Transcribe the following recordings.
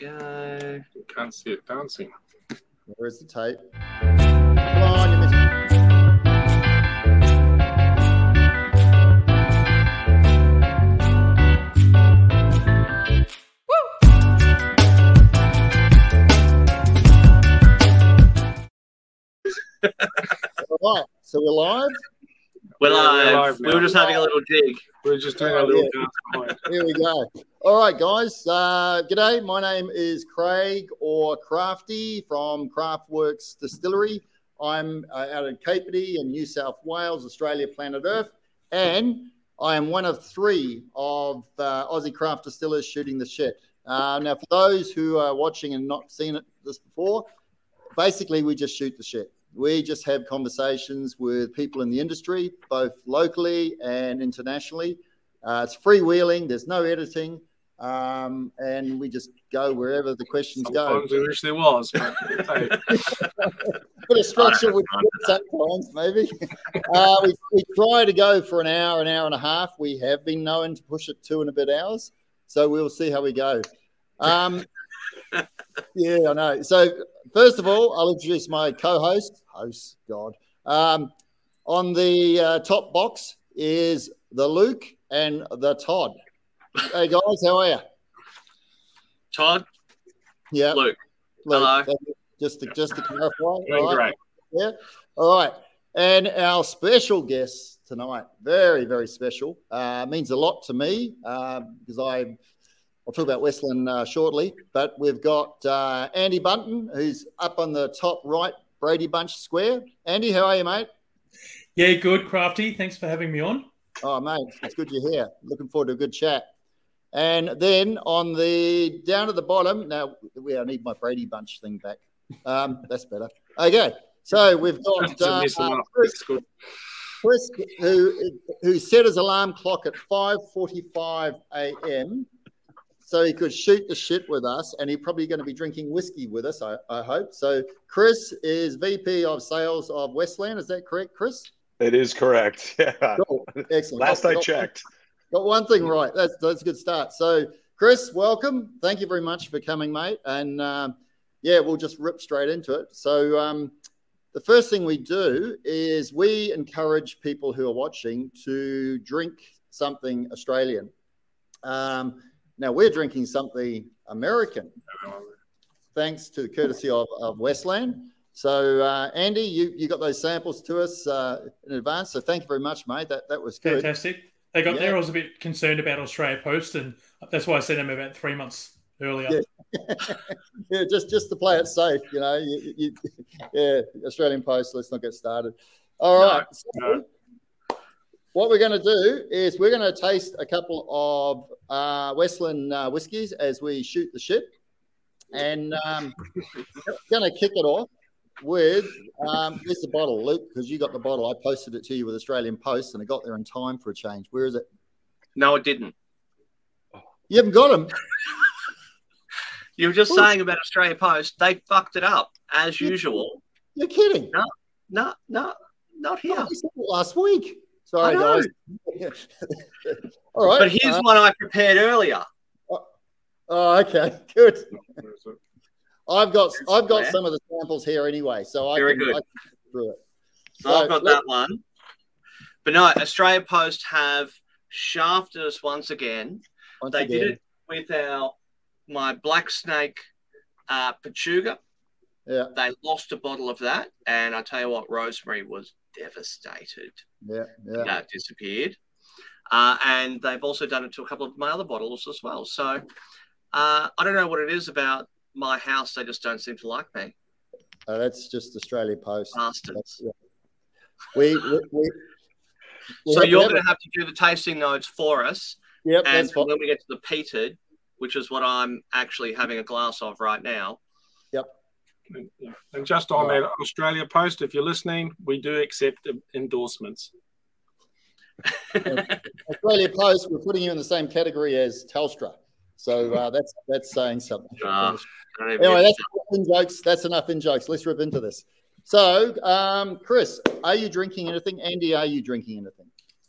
go. Can't see it bouncing. Where's the tape? Come on, you uh, miss- All right, so we're live. We're Yeah, we're live. live we now. were just having a little dig. We're just doing Oh, a little yeah. Here we go. All right, guys. Uh, g'day. My name is Craig or Crafty from Craftworks Distillery. I'm uh, out in Capity in New South Wales, Australia, planet Earth, and I am one of three of uh, Aussie craft distillers shooting the shit. Uh, now, for those who are watching and not seen it this before, basically we just shoot the shit. We just have conversations with people in the industry, both locally and internationally. Uh, it's freewheeling. There's no editing, um, and we just go wherever the questions go. Sometimes we wish there was, but hey, Bit of structure with sometimes, maybe. Uh, we, we try to go for an hour, an hour and a half. We have been known to push it two and a bit hours, so we'll see how we go. Um, yeah, I know. So first of all, I'll introduce my co-host. Host, God. Um, on the uh, top box is the Luke and the Todd. Hey guys, how are you? Todd, Yeah, Luke. Luke, hello. Just to just to clarify, doing all right? great. Yeah. All right. And our special guest tonight, very, very special, uh, means a lot to me uh, because I, I'll talk about Westland uh, shortly. But we've got uh, Andy Bunton, who's up on the top right, Brady Bunch Square. Andy, how are you, mate? Yeah, good, Crafty. Thanks for having me on. Oh, mate, it's good you're here. Looking forward to a good chat. And then on the down at the bottom, now we I need my Brady Bunch thing back. Um, that's better. Okay, so we've got uh, uh. Chris, Chris, who who set his alarm clock at 5:45 a.m. so he could shoot the shit with us, and he's probably going to be drinking whiskey with us. I, I hope. So Chris is VP of Sales of Westland. Is that correct, Chris? It is correct. Yeah. Cool. Excellent. Last Got- I checked. Got one thing right. That's that's a good start. So, Chris, welcome. Thank you very much for coming, mate. And um, yeah, we'll just rip straight into it. So, um, the first thing we do is we encourage people who are watching to drink something Australian. Um, now, we're drinking something American, thanks to the courtesy of, of Westland. So, uh, Andy, you, you got those samples to us uh, in advance. So, thank you very much, mate. That that was good. Fantastic. They got Yeah. there. I was a bit concerned about Australia Post, and that's why I sent them about three months earlier. Yeah. yeah, just just to play it safe, you know. You, you, yeah, Australian Post. Let's not get started. All right. No. So no. What we're going to do is we're going to taste a couple of uh, Westland uh, whiskies as we shoot the ship, and um, going to kick it off with um, here's the bottle, Luke, because you got the bottle. I posted it to you with Australian Post, and it got there in time for a change. Where is it? No, it didn't. You haven't got them. You were just Ooh. saying about Australia Post. They fucked it up as usual. You're kidding. No, no, no, not here. Oh, you said it last week. Sorry, I know. guys. All right. But here's Uh, one I prepared earlier. oh, okay, good. Where is it? I've got I've got some of the samples here anyway, so I Very can, good. I can through it. So I've got that one. But no, Australia Post have shafted us once again. Once They again, did it with our my Black Snake uh, Pachuga. Yeah, They lost a bottle of that, and I tell you what, Rosemary was devastated. yeah, yeah. That disappeared. Uh, and they've also done it to a couple of my other bottles as well. So uh, I don't know what it is about my house. They just don't seem to like me. Uh, that's just Australia Post. Bastards. Yeah. We, we, we, we So you're going to have to do the tasting notes for us. Yep, and that's fine. when we get to the peated, which is what I'm actually having a glass of right now, And- yeah. And just on that Australia Post, if you're listening, we do accept endorsements. Australia Post. We're putting you in the same category as Telstra, so uh, that's that's saying something. I don't even Anyway, that's enough in jokes. That's enough in jokes. Let's rip into this. So, um, Chris, are you drinking anything? Andy, are you drinking anything?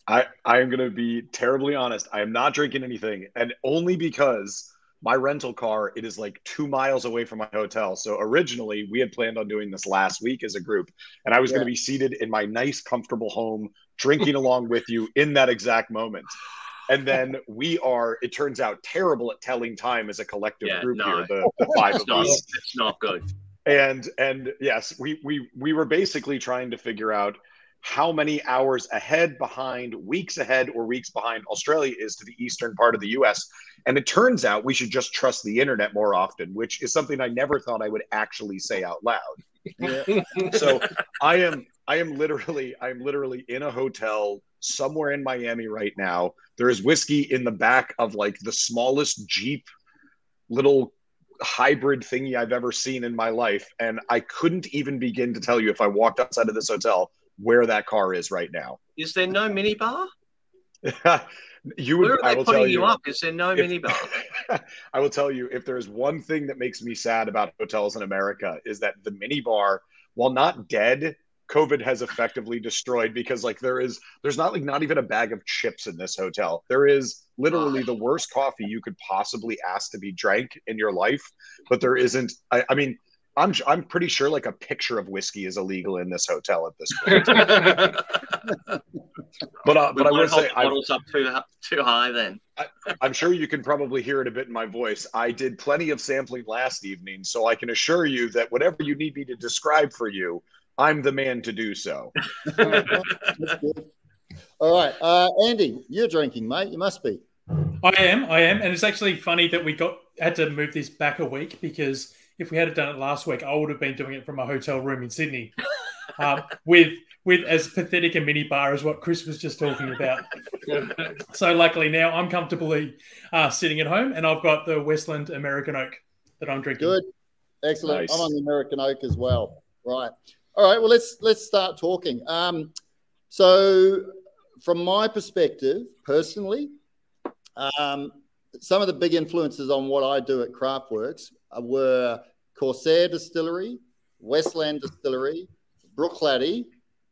I, I am going to be terribly honest. I am not drinking anything, and only because my rental car it is like two miles away from my hotel so originally we had planned on doing this last week as a group and i was Yeah. going to be seated in my nice comfortable home drinking along with you in that exact moment and then we are it turns out terrible at telling time as a collective Yeah, group no. here the, the five It's of not, us it's not good. and and yes we we we were basically trying to figure out how many hours ahead behind weeks ahead or weeks behind australia is to the eastern part of the us and it turns out we should just trust the internet more often which is something i never thought i would actually say out loud Yeah. so i am i am literally i'm literally in a hotel somewhere in miami right now there is whiskey in the back of like the smallest jeep little hybrid thingy i've ever seen in my life and i couldn't even begin to tell you if i walked outside of this hotel where that car is right now Is there no minibar? you would Where are i they will tell putting you you up? Is there no if- minibar? I will tell you, if there's one thing that makes me sad about hotels in America is that the minibar, while not dead, COVID has effectively destroyed because like there is there's not like not even a bag of chips in this hotel. There is literally the worst coffee you could possibly ask to be drank in your life, but there isn't. I, I mean, I'm I'm pretty sure like a picture of whiskey is illegal in this hotel at this point. But uh, but I hold say I, bottles up too, too high then. I'm sure you can probably hear it a bit in my voice. I did plenty of sampling last evening, so I can assure you that whatever you need me to describe for you, I'm the man to do so. All right, uh, Andy, you're drinking, mate. You must be. I am, I am, and it's actually funny that we got had to move this back a week because if we had done it last week, I would have been doing it from a hotel room in Sydney, um, with with as pathetic a mini bar as what Chris was just talking about. So luckily now I'm comfortably uh, sitting at home, and I've got the Westland American Oak that I'm drinking. Good, excellent. Nice. I'm on the American Oak as well. Right. All right. Well, let's let's start talking. Um, so, from my perspective, personally, um, some of the big influences on what I do at Craftworks were Corsair Distillery, Westland Distillery, Bruichladdich,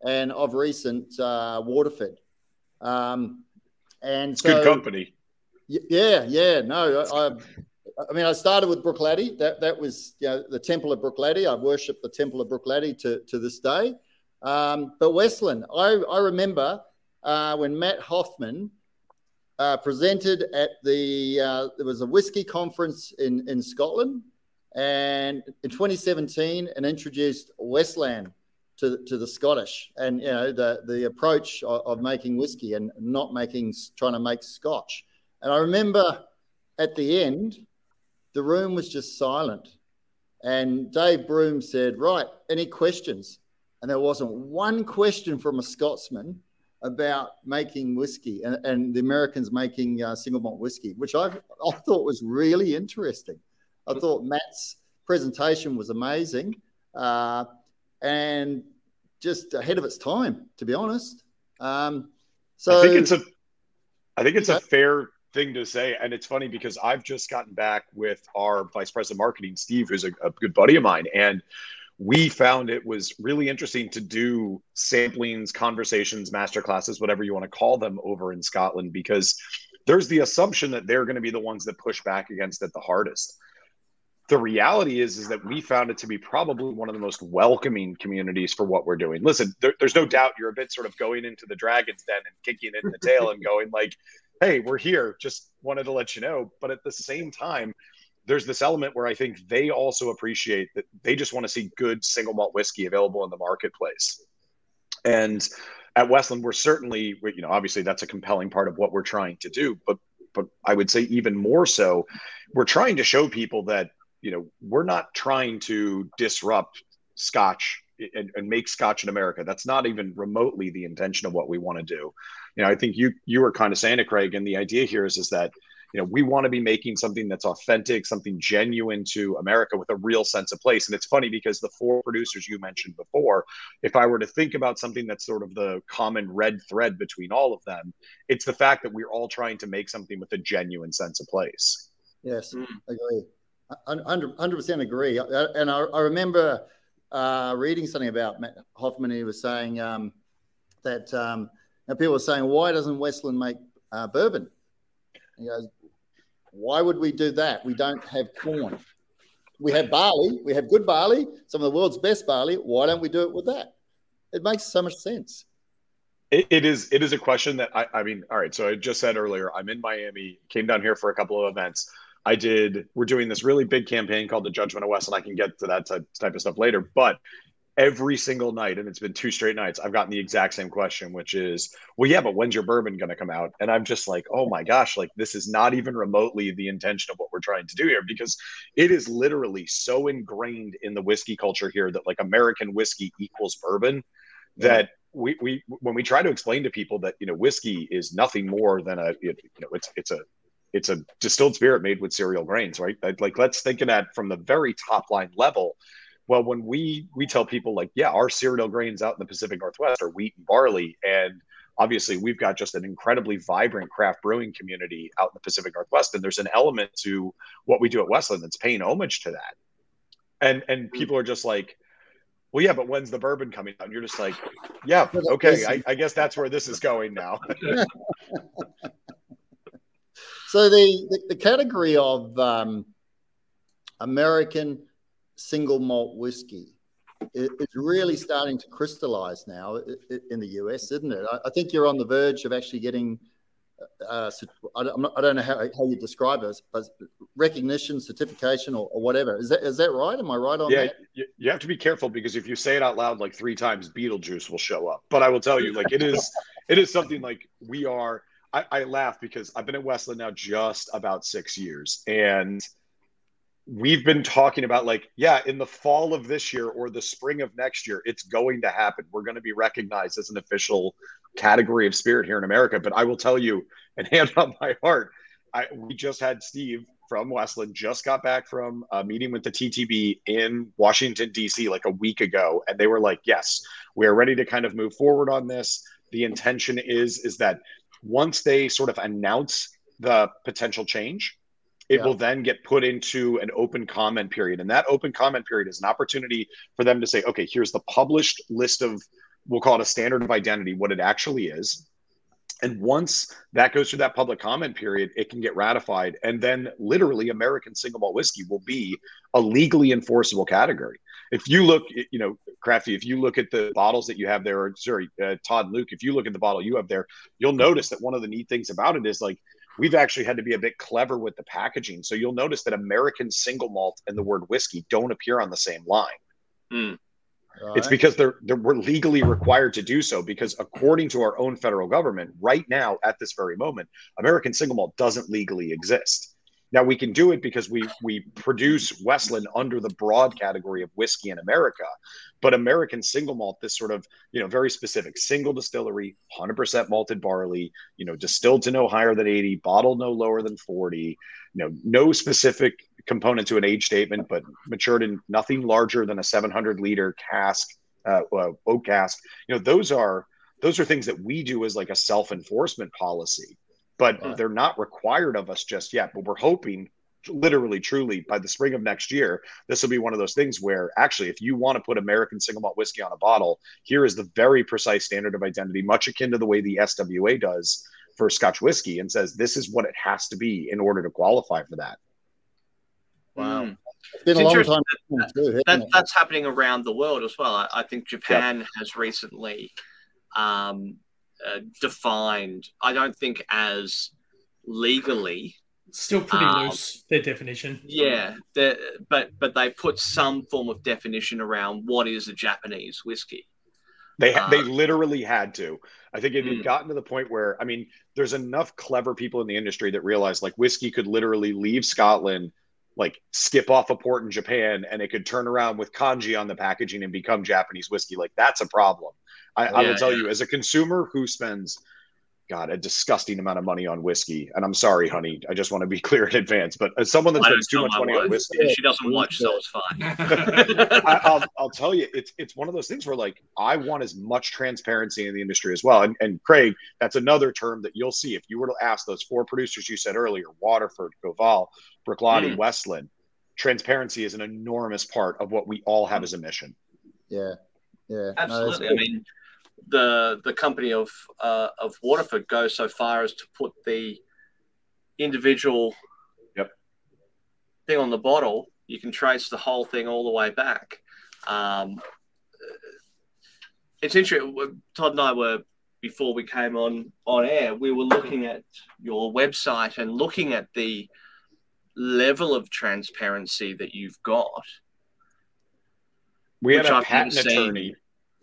and of recent uh, Waterford. Um, and It's so, good company. Yeah, yeah, no, I, I, mean, I started with Bruichladdich. That that was you know, the Temple of Bruichladdich. I worship the Temple of Bruichladdich to to this day. Um, but Westland, I I remember uh, when Matt Hofmann uh, presented at the uh, there was a whiskey conference in in Scotland, and in 2017, and introduced Westland to to the Scottish, and you know the the approach of, of making whiskey and not making trying to make Scotch. And I remember at the end, the room was just silent. And Dave Broom said, Right, any questions? And there wasn't one question from a Scotsman about making whiskey and, and the Americans making uh, single malt whiskey, which I, I thought was really interesting. I thought Matt's presentation was amazing uh, and just ahead of its time, to be honest. Um, so I think it's a I think it's a fair thing to say. And it's funny because I've just gotten back with our vice president marketing, Steve, who's a, a good buddy of mine. And we found it was really interesting to do samplings, conversations, master classes, whatever you want to call them over in Scotland, because there's the assumption that they're going to be the ones that push back against it the hardest. The reality is, is that we found it to be probably one of the most welcoming communities for what we're doing. Listen, there, there's no doubt you're a bit sort of going into the dragon's den and kicking it in the tail and going like, "Hey, we're here. Just wanted to let you know." But at the same time, there's this element where I think they also appreciate that they just want to see good single malt whiskey available in the marketplace. And at Westland, we're certainly, you know, obviously that's a compelling part of what we're trying to do. But, but I would say even more so, we're trying to show people that, you know, we're not trying to disrupt Scotch and, and make Scotch in America. That's not even remotely the intention of what we want to do. You know, I think you you were kind of saying it, Craig, and the idea here is is that you know we want to be making something that's authentic something genuine to america with a real sense of place and it's funny because the four producers you mentioned before if i were to think about something that's sort of the common red thread between all of them it's the fact that we're all trying to make something with a genuine sense of place Yes, Mm. agree. Hundred percent agree. And I, I remember uh, reading something about Matt Hofmann. He was saying um, that um, now people are saying, "Why doesn't Westland make uh, bourbon?" He goes, Why would we do that? We don't have corn. We have barley. We have good barley, some of the world's best barley. Why don't we do it with that? It makes so much sense. It, it is it is a question that I, I mean, all right. So I just said earlier, I'm in Miami, came down here for a couple of events. I did. We're doing this really big campaign called the Judgment of West, and I can get to that type, type of stuff later. But every single night, and it's been two straight nights, I've gotten the exact same question, which is, well, yeah, but when's your bourbon going to come out? And I'm just like, oh my gosh, like this is not even remotely the intention of what we're trying to do here because it is literally so ingrained in the whiskey culture here that like American whiskey equals bourbon that we, we when we try to explain to people that you know whiskey is nothing more than a you know it's it's a it's a distilled spirit made with cereal grains right? Like let's think of that from the very top line level well when we we tell people like yeah our cereal grains out in the pacific northwest are wheat and barley and obviously we've got just an incredibly vibrant craft brewing community out in the pacific northwest and there's an element to what we do at westland that's paying homage to that and and people are just like well, yeah, but when's the bourbon coming out? And you're just like, yeah, okay, I, I guess that's where this is going now. so the, the, the category of um, American single malt whiskey is really starting to crystallize now in the US, isn't it? I think you're on the verge of actually getting uh, I, don't know how, how you describe it, but recognition, certification, or, or, whatever. Is that is that right? Am I right on yeah, that? You, you have to be careful because if you say it out loud like three times, Beetlejuice will show up. But I will tell you, like it is, it is something like we are. I, I laugh because I've been at Westland now just about six years, and we've been talking about like yeah in the fall of this year or the spring of next year it's going to happen. We're going to be recognized as an official category of spirit here in america. But i will tell you and hand on my heart I, we just had steve from westland just got back from a meeting with the ttb in washington d.c like a week ago. And they were like yes we're ready to kind of move forward on this. The intention is is that once they sort of announce the potential change it yeah. will then get put into an open comment period. And that open comment period is an opportunity for them to say, okay, here's the published list of, we'll call it a standard of identity, what it actually is. And once that goes through that public comment period, it can get ratified. And then literally American single malt whiskey will be a legally enforceable category. If you look, you know, Crafty, if you look at the bottles that you have there, or sorry, uh, Todd and Luke, if you look at the bottle you have there, you'll notice that one of the neat things about it is like we've actually had to be a bit clever with the packaging. So you'll notice that American single malt and the word whiskey don't appear on the same line. Mm. It's because they're, they're we're legally required to do so because according to our own federal government, right now at this very moment, American single malt doesn't legally exist. Now we can do it because we we produce Westland under the broad category of whiskey in America, but American single malt, this sort of you know very specific single distillery, hundred percent malted barley, you know distilled to no higher than eighty, bottled no lower than forty, you know no specific component to an age statement, but matured in nothing larger than a seven hundred liter cask, uh, uh, oak cask. You know those are those are things that we do as like a self enforcement policy but right. they're not required of us just yet. But we're hoping, literally, truly, by the spring of next year, this will be one of those things where actually, if you want to put American single malt whiskey on a bottle, here is the very precise standard of identity, much akin to the way the SWA does for Scotch whiskey, and says this is what it has to be in order to qualify for that. Wow. Mm. It's been it's a long time. That, too, that, that's happening around the world as well. I, I think Japan yep. has recently um, uh, defined, I don't think as legally. Still pretty um, loose their definition. Yeah, but but they put some form of definition around what is a Japanese whiskey. They uh, they literally had to. I think it had mm. gotten to the point where I mean, there's enough clever people in the industry that realize like whiskey could literally leave Scotland, like skip off a port in Japan, and it could turn around with kanji on the packaging and become Japanese whiskey. Like that's a problem. I, yeah, I will tell yeah. you, as a consumer who spends, God, a disgusting amount of money on whiskey, and I'm sorry, honey, I just want to be clear in advance, but as someone that spends too much money on whiskey, she doesn't watch, so it's fine. I, will I'll tell you, it's it's one of those things where like I want as much transparency in the industry as well. And, and Craig, that's another term that you'll see if you were to ask those four producers you said earlier, Waterford, Goval, Bruichladdich, mm. Westland. Transparency is an enormous part of what we all have as a mission. Yeah, yeah, absolutely. No, I mean, the the company of uh, of Waterford goes so far as to put the individual thing on the bottle, you can trace the whole thing all the way back. Um, it's interesting. Todd and I were before we came on on air. We were looking at your website and looking at the level of transparency that you've got. We had a patent attorney.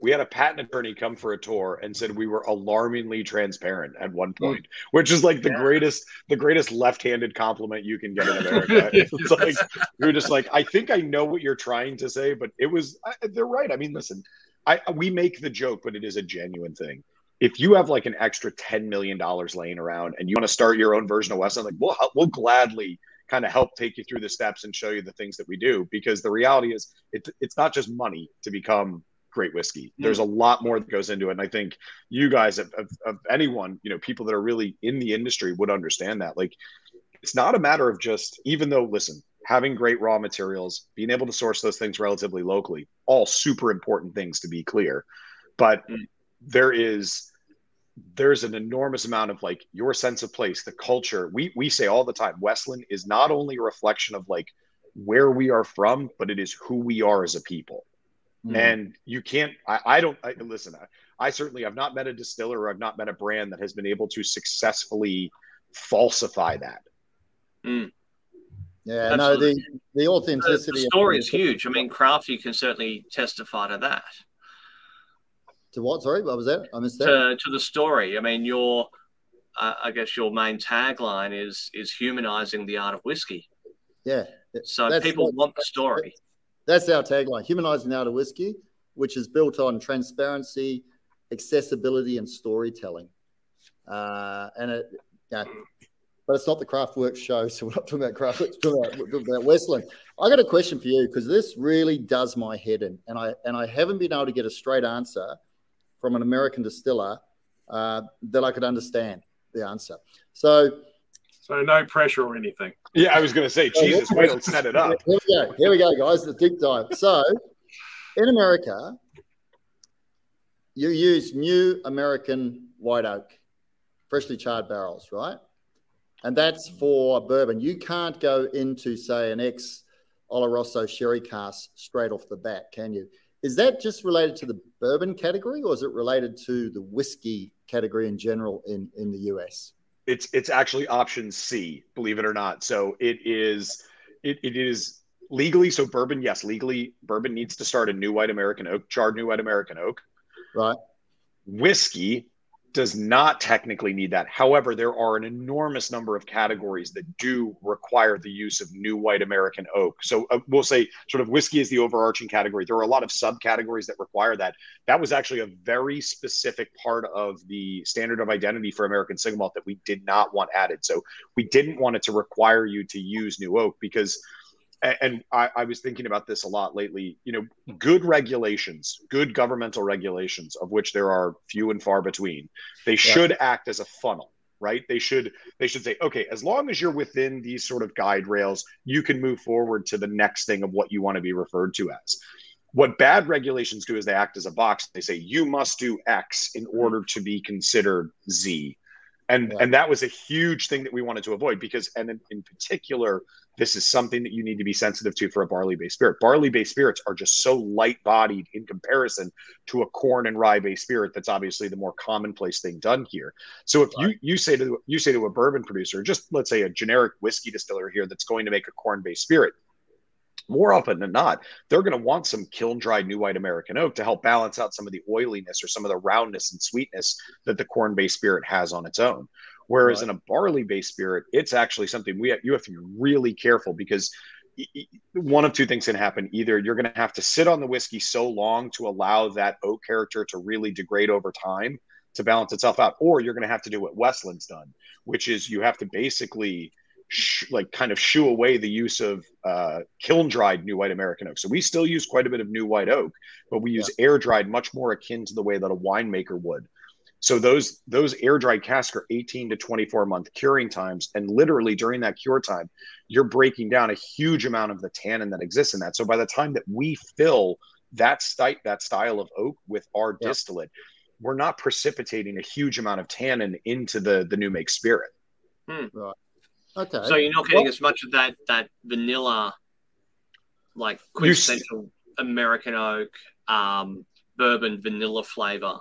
We had a patent attorney come for a tour and said we were alarmingly transparent at one hmm. point, which is like the yeah. greatest, the greatest left-handed compliment you can get in America. it's like are just like, I think I know what you're trying to say, but it was. I, they're right. I mean, listen, I we make the joke, but it is a genuine thing. If you have like an extra ten million dollars laying around and you want to start your own version of Westland, like we'll we'll gladly kind of help take you through the steps and show you the things that we do because the reality is it, it's not just money to become great whiskey mm. there's a lot more that goes into it and i think you guys of, of, of, anyone you know people that are really in the industry would understand that like it's not a matter of just even though listen having great raw materials being able to source those things relatively locally all super important things to be clear but mm. there is there's an enormous amount of like your sense of place, the culture. We we say all the time, Westland is not only a reflection of like where we are from, but it is who we are as a people. Mm-hmm. And you can't. I, I don't I, listen. I, I certainly have not met a distiller or I've not met a brand that has been able to successfully falsify that. Mm. Yeah, Absolutely. no, the the authenticity. The, the story is huge. I mean, Crafty can certainly testify to that. To what? Sorry, what was that? I missed that. To, to the story. I mean, your, uh, I guess your main tagline is is humanizing the art of whiskey. Yeah. So people that's, want the story. That's our tagline: humanizing the art of whiskey, which is built on transparency, accessibility, and storytelling. Uh, and it, yeah, but it's not the Craftworks show, so we're not talking about Craftworks. We're talking about, we're talking about Westland. I got a question for you because this really does my head in, and I and I haven't been able to get a straight answer from an American distiller uh, that I could understand the answer. So, so no pressure or anything. Yeah, I was going to say, Jesus, wait, let's set it up. Here we go. Here we go, guys. The deep dive. So, in America, you use new American white oak, freshly charred barrels, right? And that's for bourbon. You can't go into, say, an ex Oloroso sherry cask straight off the bat, can you? Is that just related to the bourbon category, or is it related to the whiskey category in general in, in the US? It's it's actually option C, believe it or not. So it is it, it is legally so bourbon yes legally bourbon needs to start a new white american oak charred new white american oak right whiskey does not technically need that. However, there are an enormous number of categories that do require the use of new white American oak. So uh, we'll say sort of whiskey is the overarching category. There are a lot of subcategories that require that. That was actually a very specific part of the standard of identity for American single malt that we did not want added. So we didn't want it to require you to use new oak because and I, I, was thinking about this a lot lately. You know, good regulations, good governmental regulations, of which there are few and far between, they yeah. should act as a funnel, right? They should they should say, okay, as long as you're within these sort of guide rails, you can move forward to the next thing of what you want to be referred to as. What bad regulations do is they act as a box. They say you must do X in order to be considered Z and yeah. and that was a huge thing that we wanted to avoid because and in, in, particular this is something that you need to be sensitive to for a barley based spirit barley based spirits are just so light bodied in comparison to a corn and rye based spirit that's obviously the more commonplace thing done here so if right. you you say to you say to a bourbon producer just let's say a generic whiskey distiller here that's going to make a corn based spirit more often than not, they're going to want some kiln dried new white American oak to help balance out some of the oiliness or some of the roundness and sweetness that the corn based spirit has on its own. Whereas right. in a barley based spirit, it's actually something we have, you have to be really careful because one of two things can happen. Either you're going to have to sit on the whiskey so long to allow that oak character to really degrade over time to balance itself out, or you're going to have to do what Westland's done, which is you have to basically sh- like kind of shoo away the use of uh, kiln dried new white American oak. So we still use quite a bit of new white oak, but we use yeah. air dried much more akin to the way that a winemaker would. So those those air dried casks are 18 to 24 month curing times, and literally during that cure time, you're breaking down a huge amount of the tannin that exists in that. So by the time that we fill that style that style of oak with our yeah. distillate, we're not precipitating a huge amount of tannin into the the new make spirit. Hmm. Right. Okay. So you're not getting as much of that that vanilla, like quintessential American oak, um, bourbon vanilla flavor.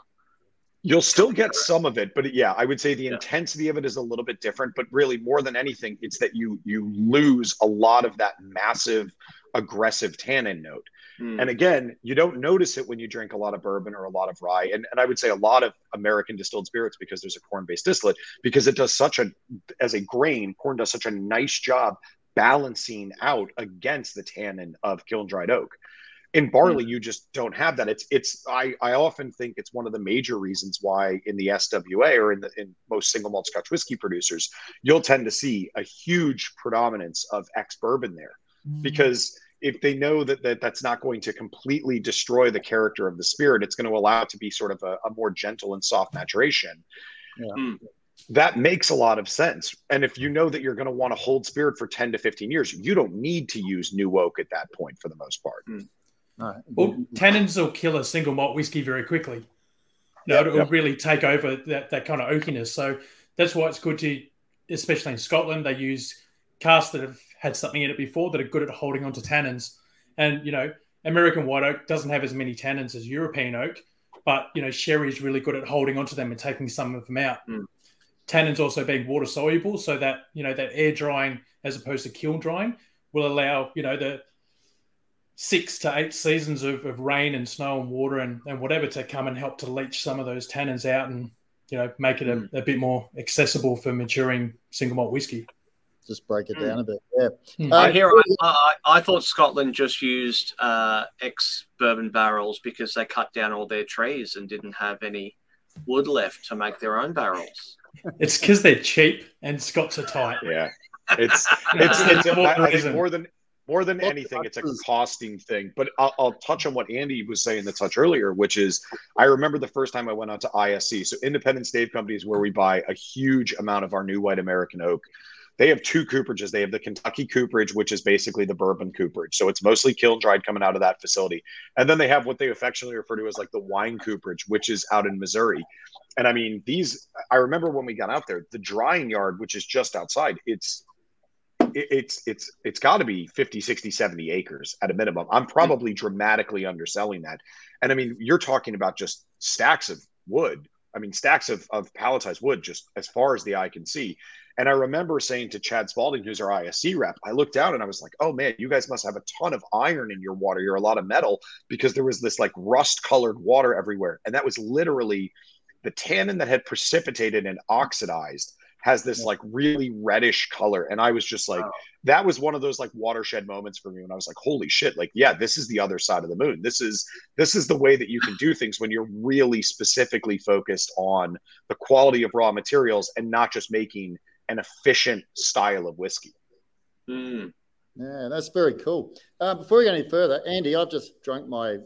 You'll still get some of it, but yeah, I would say the yeah. intensity of it is a little bit different. But really, more than anything, it's that you you lose a lot of that massive aggressive tannin note. Mm. And again, you don't notice it when you drink a lot of bourbon or a lot of rye. And, and I would say a lot of American distilled spirits because there's a corn based distillate, because it does such a, as a grain, corn does such a nice job balancing out against the tannin of kiln dried oak. In barley, mm. you just don't have that. It's it's I, I often think it's one of the major reasons why in the SWA or in the in most single malt Scotch whiskey producers, you'll tend to see a huge predominance of ex bourbon there mm. because if they know that, that that's not going to completely destroy the character of the spirit, it's going to allow it to be sort of a, a more gentle and soft maturation. Yeah. Mm. That makes a lot of sense. And if you know that you're going to want to hold spirit for 10 to 15 years, you don't need to use new oak at that point for the most part. Well, tannins will kill a single malt whiskey very quickly. You know, yep, it'll yep. really take over that, that kind of oakiness. So that's why it's good to, especially in Scotland, they use casks that have had something in it before that are good at holding onto tannins. And you know, American white oak doesn't have as many tannins as European oak, but you know, sherry is really good at holding onto them and taking some of them out. Mm. Tannins also being water soluble, so that you know that air drying as opposed to kiln drying will allow you know the six to eight seasons of, of rain and snow and water and, and whatever to come and help to leach some of those tannins out and you know make it a, mm. a bit more accessible for maturing single malt whiskey just break it down hmm. a bit. Yeah. Hmm. I hear. I, I, thought Scotland just used uh, ex bourbon barrels because they cut down all their trees and didn't have any wood left to make their own barrels. It's because they're cheap and Scots are tight. Yeah, it's it's, it's, it's I think more than more than anything, it's a costing thing. But I'll, I'll, touch on what Andy was saying the touch earlier, which is I remember the first time I went out to ISC, so Independent Stave Companies, where we buy a huge amount of our new white American oak they have two cooperages. They have the Kentucky cooperage, which is basically the bourbon cooperage. So it's mostly kiln dried coming out of that facility. And then they have what they affectionately refer to as like the wine cooperage, which is out in Missouri. And I mean, these, I remember when we got out there, the drying yard, which is just outside, it's, it's it's it's got to be 50 60 70 acres at a minimum i'm probably dramatically underselling that and i mean you're talking about just stacks of wood i mean stacks of, of palletized wood just as far as the eye can see and I remember saying to Chad Spalding, who's our ISC rep, I looked down and I was like, oh man, you guys must have a ton of iron in your water. You're a lot of metal because there was this like rust colored water everywhere. And that was literally the tannin that had precipitated and oxidized has this like really reddish color. And I was just like, wow. that was one of those like watershed moments for me when I was like, holy shit, like, yeah, this is the other side of the moon. This is this is the way that you can do things when you're really specifically focused on the quality of raw materials and not just making an efficient style of whiskey. Mm. Yeah, that's very cool. Uh, before we go any further, Andy, I've just drunk my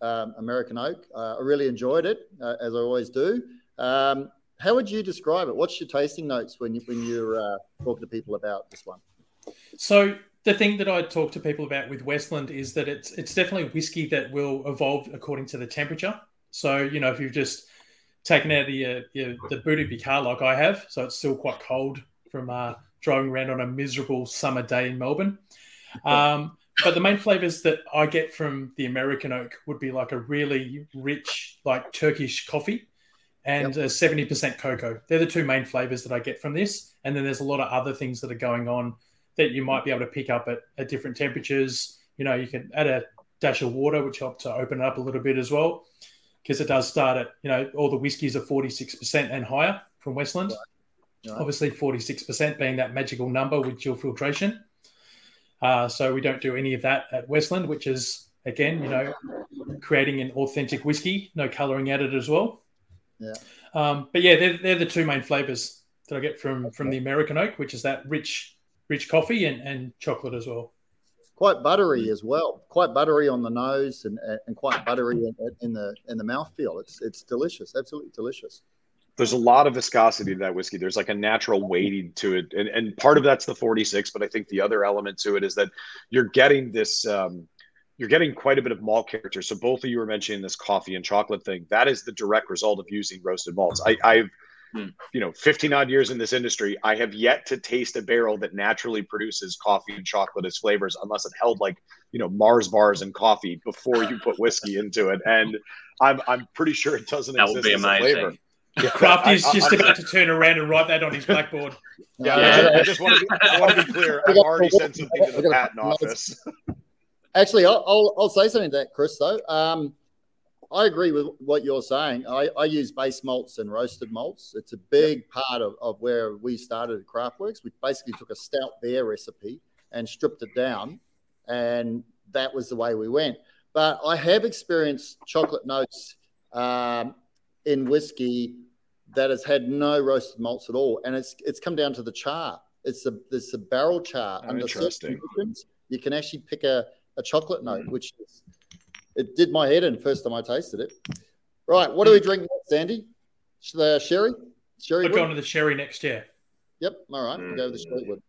um, American Oak. Uh, I really enjoyed it, uh, as I always do. Um, how would you describe it? What's your tasting notes when you when you're uh, talking to people about this one? So the thing that I talk to people about with Westland is that it's it's definitely whiskey that will evolve according to the temperature. So you know if you've just taken out the uh, the boot of your car like I have, so it's still quite cold from uh, driving around on a miserable summer day in Melbourne. Um, but the main flavors that I get from the American oak would be like a really rich, like Turkish coffee and yep. 70% cocoa. They're the two main flavors that I get from this. And then there's a lot of other things that are going on that you might be able to pick up at, at different temperatures. You know, you can add a dash of water, which helps to open it up a little bit as well because it does start at you know all the whiskies are 46% and higher from Westland. Right. Right. Obviously, 46% being that magical number with chill filtration. Uh, so we don't do any of that at Westland, which is again, you know, creating an authentic whiskey, no colouring added as well. Yeah. Um, but yeah, they're, they're the two main flavors that I get from from the American oak, which is that rich rich coffee and, and chocolate as well quite buttery as well. Quite buttery on the nose and, and quite buttery in, in the in the mouthfeel. It's it's delicious, absolutely delicious. There's a lot of viscosity to that whiskey. There's like a natural weighting to it, and, and part of that's the 46. But I think the other element to it is that you're getting this. Um, you're getting quite a bit of malt character. So both of you were mentioning this coffee and chocolate thing. That is the direct result of using roasted malts. I, I've Hmm. you know 15 odd years in this industry i have yet to taste a barrel that naturally produces coffee and chocolate as flavors unless it held like you know mars bars and coffee before you put whiskey into it and i'm i'm pretty sure it doesn't That exist be as a flavor amazing. yeah, Crafty's I- I- just I- about to turn around and write that on his blackboard. yeah, Uh, I, I just want to be, I want to be clear. I've already sent something to the patent office. Actually, I'll, I'll, I'll say something to that, Chris, though. Um, I agree with what you're saying. I, I use base malts and roasted malts. It's a big part of, of where we started at Craftworks. We basically took a stout beer recipe and stripped it down, and that was the way we went. But I have experienced chocolate notes um, in whiskey that has had no roasted malts at all, and it's it's come down to the char. It's the it's the barrel char. Oh, Under certain interesting. conditions, you can actually pick a, a chocolate note, mm-hmm. which is, it did my head in first time I tasted it. Right, what do we mm-hmm. drink next, Andy? The sherry, sherry. I'd wood? go on to the sherry next year. Yep. All right, we'll go with the sherry mm. wood.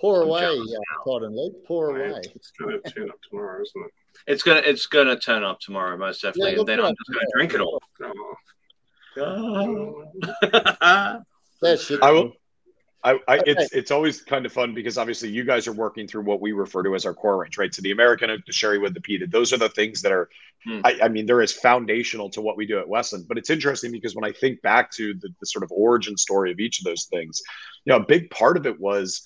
Pour I'm away, uh, Todd and Luke. Pour away. It's going to turn up tomorrow, isn't it? It's gonna it's gonna turn up tomorrow, most definitely, Yeah, and then I'm just gonna drink it all. Oh. That shit. I will. I, I, Okay. it's it's always kind of fun because obviously you guys are working through what we refer to as our core range, right? So the American oak, the sherry wood, the peated, those are the things that are, Hmm. I, I mean, they're as foundational to what we do at Westland. But it's interesting because when I think back to the, the sort of origin story of each of those things, you know, a big part of it was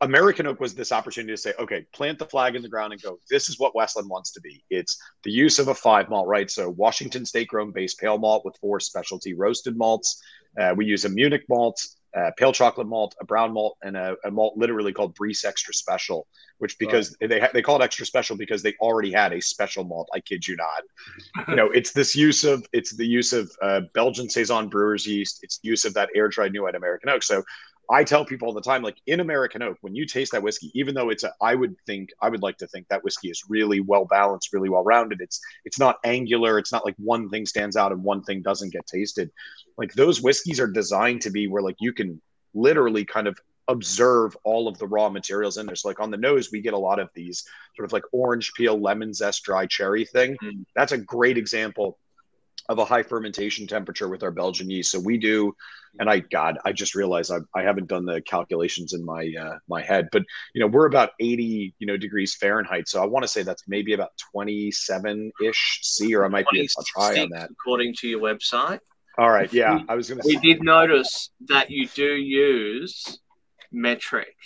American oak was this opportunity to say, okay, plant the flag in the ground and go, this is what Westland wants to be. It's the use of a five malt, right? So Washington state grown base pale malt with four specialty roasted malts. Uh, we use a Munich malt, uh, pale chocolate malt, a brown malt, and a, a malt literally called Briess Extra Special, which because they ha- they call it extra special because they already had a special malt. I kid you not. You know, it's this use of it's the use of uh, Belgian saison brewers yeast. It's the use of that air dried new white American oak. So I tell people all the time, like in American oak, when you taste that whiskey, even though it's a, I would think, I would like to think that whiskey is really well balanced, really well rounded. It's it's not angular. It's not like one thing stands out and one thing doesn't get tasted. Like those whiskeys are designed to be where like you can literally kind of observe all of the raw materials in there. So like on the nose, we get a lot of these sort of like orange peel, lemon zest, dry cherry thing. Mm. That's a great example of a high fermentation temperature with our Belgian yeast. So we do, and I, God, I just realized I, I haven't done the calculations in my uh, my head, but you know we're about 80 you know degrees Fahrenheit. So I want to say that's maybe about 27 ish C, or I might be a touch high on that. according to your website. All right, yeah, I was gonna. We say, did notice that you do use metric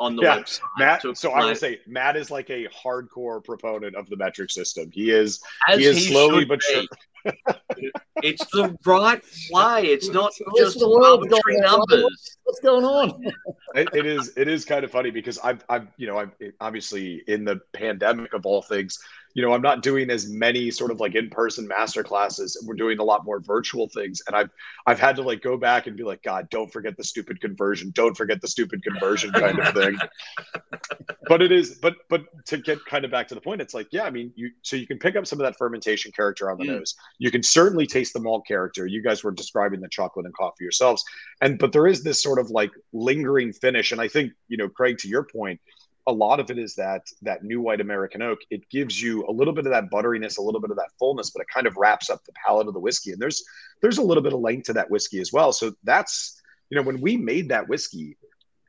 on the Yeah, website. Matt. to So I would say Matt is like a hardcore proponent of the metric system. He is. as he is slowly but sure. it's the right way. It's not Yes, just the world's arbitrary going numbers. What's going on? it, it is it is kind of funny because I've I've you know I've obviously in the pandemic of all things you know I'm not doing as many sort of like in person master classes we're doing a lot more virtual things. And I've I've had to like go back and be like God don't forget the stupid conversion. Don't forget the stupid conversion kind of thing. But it is but but to get kind of back to the point it's like yeah I mean you so you can pick up some of that fermentation character on the Mm. nose. You can certainly taste the malt character. You guys were describing the chocolate and coffee yourselves. And but there is this sort of like lingering finish. And i think you know craig to your point a lot of it is that that new white american oak it gives you a little bit of that butteriness a little bit of that fullness but it kind of wraps up the palate of the whiskey and there's there's a little bit of length to that whiskey as well so that's you know when we made that whiskey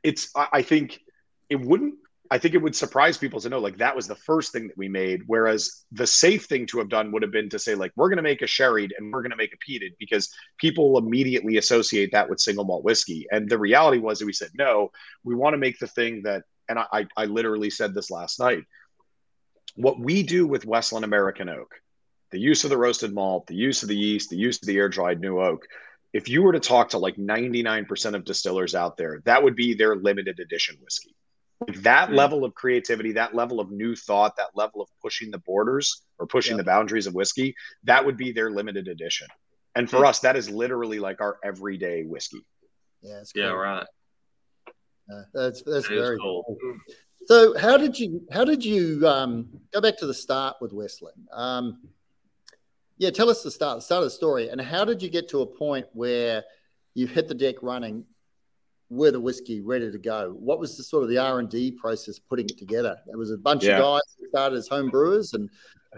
it's i, I think it wouldn't I think it would surprise people to know like that was the first thing that we made. Whereas the safe thing to have done would have been to say like we're going to make a sherried and we're going to make a peated because people immediately associate that with single malt whiskey. And the reality was that we said no, we want to make the thing that, and I, I, I literally said this last night. What we do with Westland American Oak, the use of the roasted malt, the use of the yeast, the use of the air dried new oak. If you were to talk to like 99% of distillers out there, that would be their limited edition whiskey that Mm. level of creativity, that level of new thought, that level of pushing the borders or pushing Yeah. the boundaries of whiskey, that would be their limited edition. And for Mm. us, that is literally like our everyday whiskey. Yeah, it's Yeah, right. Uh, that's that's That is very cool. cool. So, how did you how did you um, go back to the start with Westland? Um, yeah, tell us the start, the start of the story, and how did you get to a point where you've hit the deck running with a whiskey ready to go? What was the sort of the R and D process putting it together? It was a bunch Yeah. of guys who started as home brewers and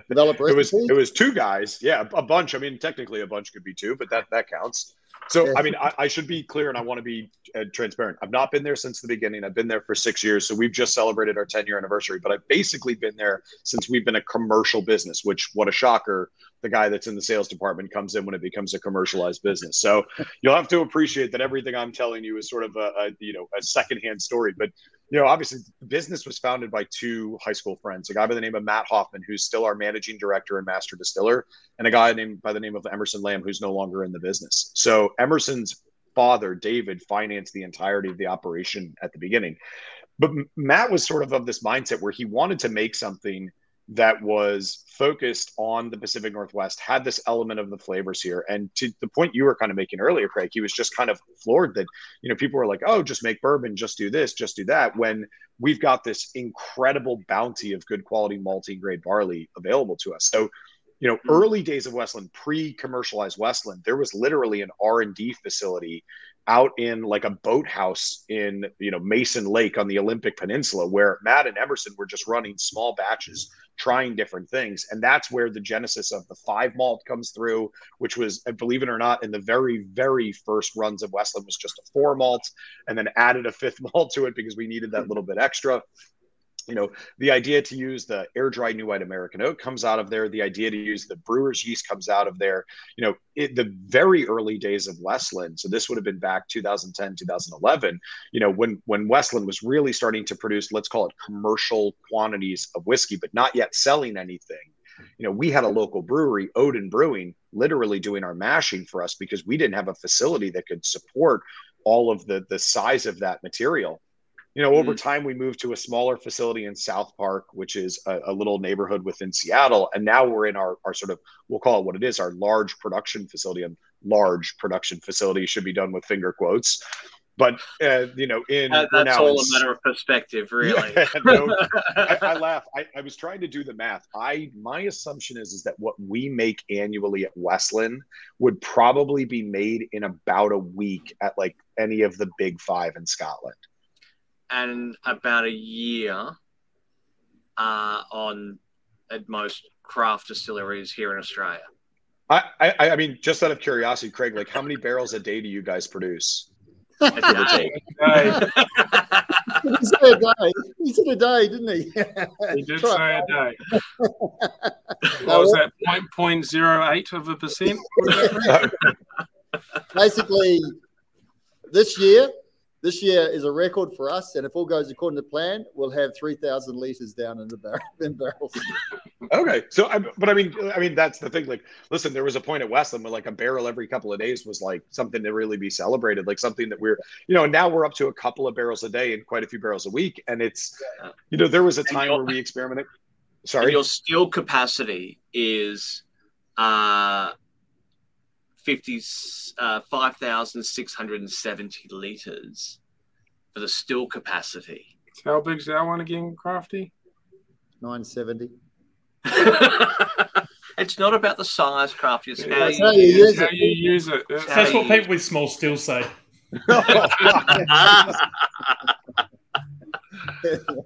developed It was it was two guys, yeah, a bunch. I mean, technically a bunch could be two, but that that counts. So, I mean, I, I, should be clear and I want to be uh, transparent. I've not been there since the beginning. I've been there for six years. So, we've just celebrated our 10 year anniversary, but I've basically been there since we've been a commercial business, which, what a shocker. The guy that's in the sales department comes in when it becomes a commercialized business. So, you'll have to appreciate that everything I'm telling you is sort of a, a you know, a secondhand story. But you know, obviously, the business was founded by two high school friends, a guy by the name of Matt Hofmann, who's still our managing director and master distiller, and a guy named by the name of Emerson Lamb, who's no longer in the business. So Emerson's father, David, financed the entirety of the operation at the beginning. But Matt was sort of of this mindset where he wanted to make something that was focused on the Pacific Northwest, had this element of the flavors here. And to the point you were kind of making earlier, Craig, he was just kind of floored that, you know, people were like, oh, just make bourbon, just do this, just do that. When we've got this incredible bounty of good quality malty grade barley available to us. So, you know, mm-hmm. early days of Westland, pre-commercialized Westland, there was literally an R&D facility out in like a boathouse in you know Mason Lake on the Olympic Peninsula, where Matt and Emerson were just running small batches, trying different things, and that's where the genesis of the five malt comes through, which was, uh, believe it or not, in the very very first runs of Westland was just a four malt, and then added a fifth malt to it because we needed that hmm. little bit extra you know the idea to use the air dry new white american oak comes out of there. The idea to use the brewer's yeast comes out of there. You know it, the very early days of westland so this would have been back 2010 2011 you know when when westland was really starting to produce let's call it commercial quantities of whiskey but not yet selling anything. You know we had a local brewery odin brewing literally doing our mashing for us because we didn't have a facility that could support all of the the size of that material you know, over mm-hmm. time we moved to a smaller facility in South Park, which is a, a, little neighborhood within Seattle, and now we're in our our sort of we'll call it what it is, our large production facility. And large production facility should be done with finger quotes. But uh, you know, in uh, that's all a matter of perspective, really. Yeah, no, I, I, laugh. I, I was trying to do the math. I my assumption is is that what we make annually at Westland would probably be made in about a week at like any of the big five in Scotland and about a year uh, on at most craft distilleries here in Australia. I, I, I mean, just out of curiosity, Craig, like how many barrels a day do you guys produce? he said a day. He said a day, didn't he? he did say a day. what was that? Point point zero eight of a percent. Basically, this year this year is a record for us, and if all goes according to plan, we'll have three thousand liters down in the barrel in barrels. okay, so I, but I mean, I mean that's the thing. Like, listen, there was a point at Westland where like a barrel every couple of days was like something to really be celebrated, like something that we're, you know, now we're up to a couple of barrels a day and quite a few barrels a week, and it's, you know, there was a time where we experimented. Sorry, your steel capacity is. uh 50, uh, Uh, 5,670 litres for the still capacity. How big's that one again, Crafty? 970. it's not about the size, Crafty. It's how, you, how you use it. How you use it. That's, That's what people with small still say.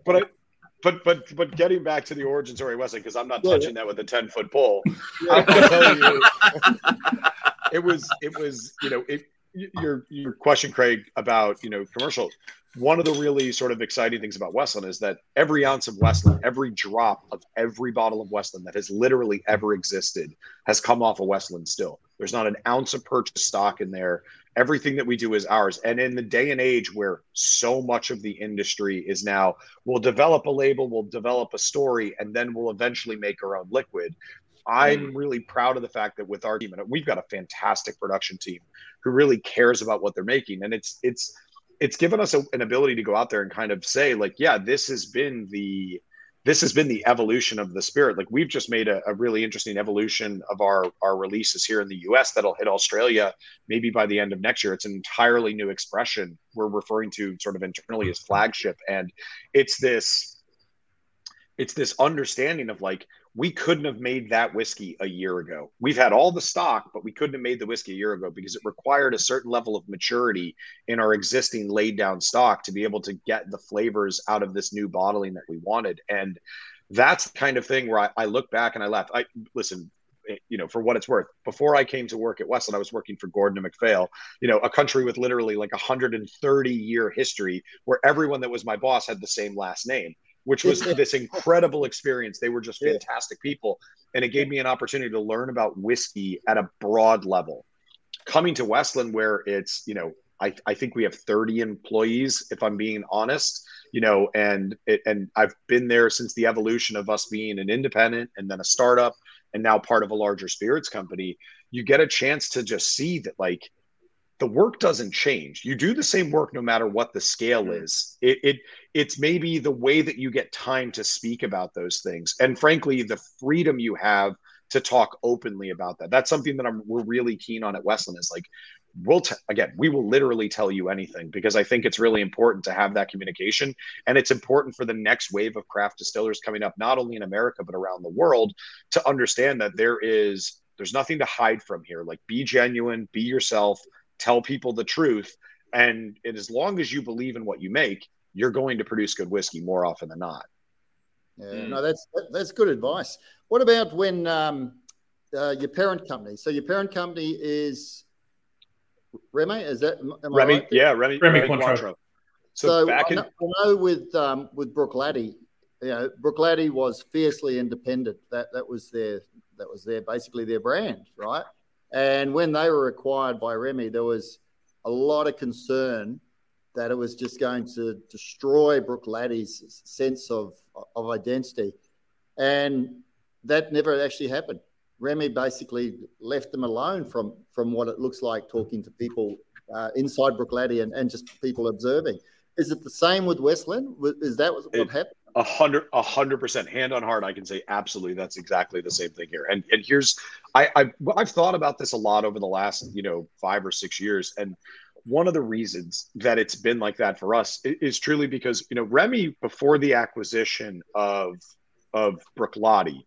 but I, but but but getting back to the origin story, Wesley, because I'm not touching that with a 10 foot pole. I'm tell you, it was it was you know it your your question, Craig, about you know commercial. One of the really sort of exciting things about Westland is that every ounce of Westland, every drop of every bottle of Westland that has literally ever existed has come off of Westland still. There's not an ounce of purchase stock in there. Everything that we do is ours. And in the day and age where so much of the industry is now, we'll develop a label, we'll develop a story, and then we'll eventually make our own liquid. I'm mm. really proud of the fact that with our team, and we've got a fantastic production team who really cares about what they're making, and it's it's it's given us a, an ability to go out there and kind of say like, yeah, this has been the this has been the evolution of the spirit. Like we've just made a, a, really interesting evolution of our our releases here in the U.S. that'll hit Australia maybe by the end of next year. It's an entirely new expression we're referring to sort of internally as flagship, and it's this it's this understanding of like we couldn't have made that whiskey a year ago. We've had all the stock, but we couldn't have made the whiskey a year ago because it required a certain level of maturity in our existing laid down stock to be able to get the flavors out of this new bottling that we wanted. And that's the kind of thing where I, I look back and I laugh. I listen, eh, you know, for what it's worth, before I came to work at Westland, I was working for Gordon and MacPhail, you know, a country with literally like a 130 year history where everyone that was my boss had the same last name, which was this incredible experience. They were just fantastic people. And it gave me an opportunity to learn about whiskey at a broad level. Coming to Westland, where it's, you know, I, I think we have 30 employees, if I'm being honest, you know, and it, and I've been there since the evolution of us being an independent and then a startup and now part of a larger spirits company. You get a chance to just see that like the work doesn't change. You do the same work no matter what the scale mm-hmm. is. It, it it's maybe the way that you get time to speak about those things, and frankly, the freedom you have to talk openly about that. That's something that I'm we're really keen on at Westland. Is like we'll t- again we will literally tell you anything because i think it's really important to have that communication and it's important for the next wave of craft distillers coming up not only in america but around the world to understand that there is there's nothing to hide from here like be genuine be yourself tell people the truth and, and as long as you believe in what you make you're going to produce good whiskey more often than not yeah mm. no that's that's good advice what about when um, uh, your parent company so your parent company is Remy, is that Remy? Right? Yeah, Remy. Remy, Remy Cointreau. So, so back I know, in... I know with um, with Bruichladdich, you know, Bruichladdich was fiercely independent. That that was their that was their basically their brand, right? And when they were acquired by Remy, there was a lot of concern that it was just going to destroy Bruichladdich sense of of identity, and that never actually happened. Remy basically left them alone from from what it looks like talking to people uh, inside Bruichladdich and, and just people observing. Is it the same with Westland? Is that what it, happened? A hundred, a hundred percent, hand on heart, I can say absolutely. That's exactly the same thing here. And and here's, I, I I've thought about this a lot over the last you know five or six years, and one of the reasons that it's been like that for us is truly because you know Remy before the acquisition of of Bruichladdich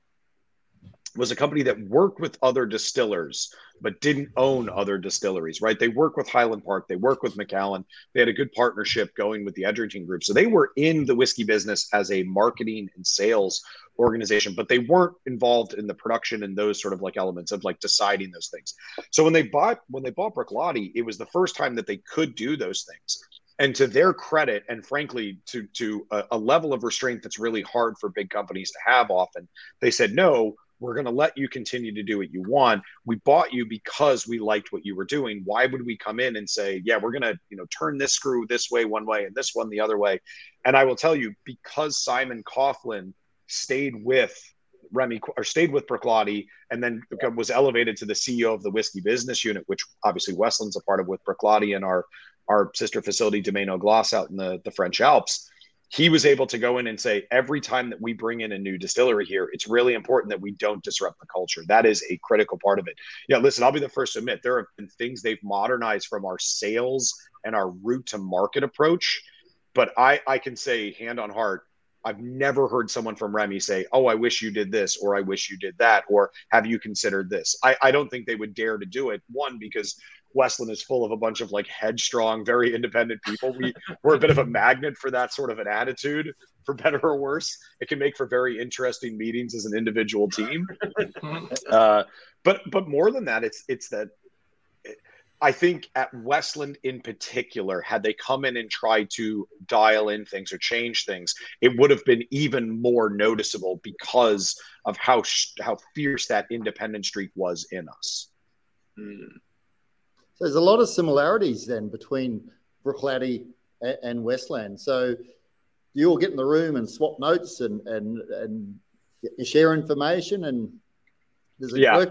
was a company that worked with other distillers but didn't own other distilleries right? They work with highland park they work with Macallan. they had a good partnership going with the edrington group. So they were in the whiskey business as a marketing and sales organization but they weren't involved in the production and those sort of like elements of like deciding those things. So when they bought when they bought Bruichladdich, it was the first time that they could do those things. And to their credit and frankly to to a, a level of restraint that's really hard for big companies to have often they said no we're going to let you continue to do what you want. We bought you because we liked what you were doing. Why would we come in and say, yeah, we're going to, you know, turn this screw this way one way and this one the other way? And I will tell you, because Simon Coughlin stayed with Remy or stayed with Bruichladdich and then was elevated to the CEO of the whiskey business unit, which obviously Westland's a part of with Bruichladdich and our our sister facility Domaine Aux Glaces out in the, the French Alps he was able to go in and say every time that we bring in a new distillery here it's really important that we don't disrupt the culture that is a critical part of it yeah listen i'll be the first to admit there have been things they've modernized from our sales and our route to market approach but i i can say hand on heart I've never heard someone from Remy say, "Oh, I wish you did this," or "I wish you did that," or "Have you considered this?" I, I don't think they would dare to do it. One, because Westland is full of a bunch of like headstrong, very independent people. We we're a bit of a magnet for that sort of an attitude, for better or worse. It can make for very interesting meetings as an individual team. Uh, but but more than that, it's it's that I think at Westland in particular, had they come in and tried to dial in things or change things, it would have been even more noticeable because of how how fierce that independent streak was in us. Mm. So there's a lot of similarities then between Bruichladdich and Westland. So you all get in the room and swap notes and and and share information and yeah,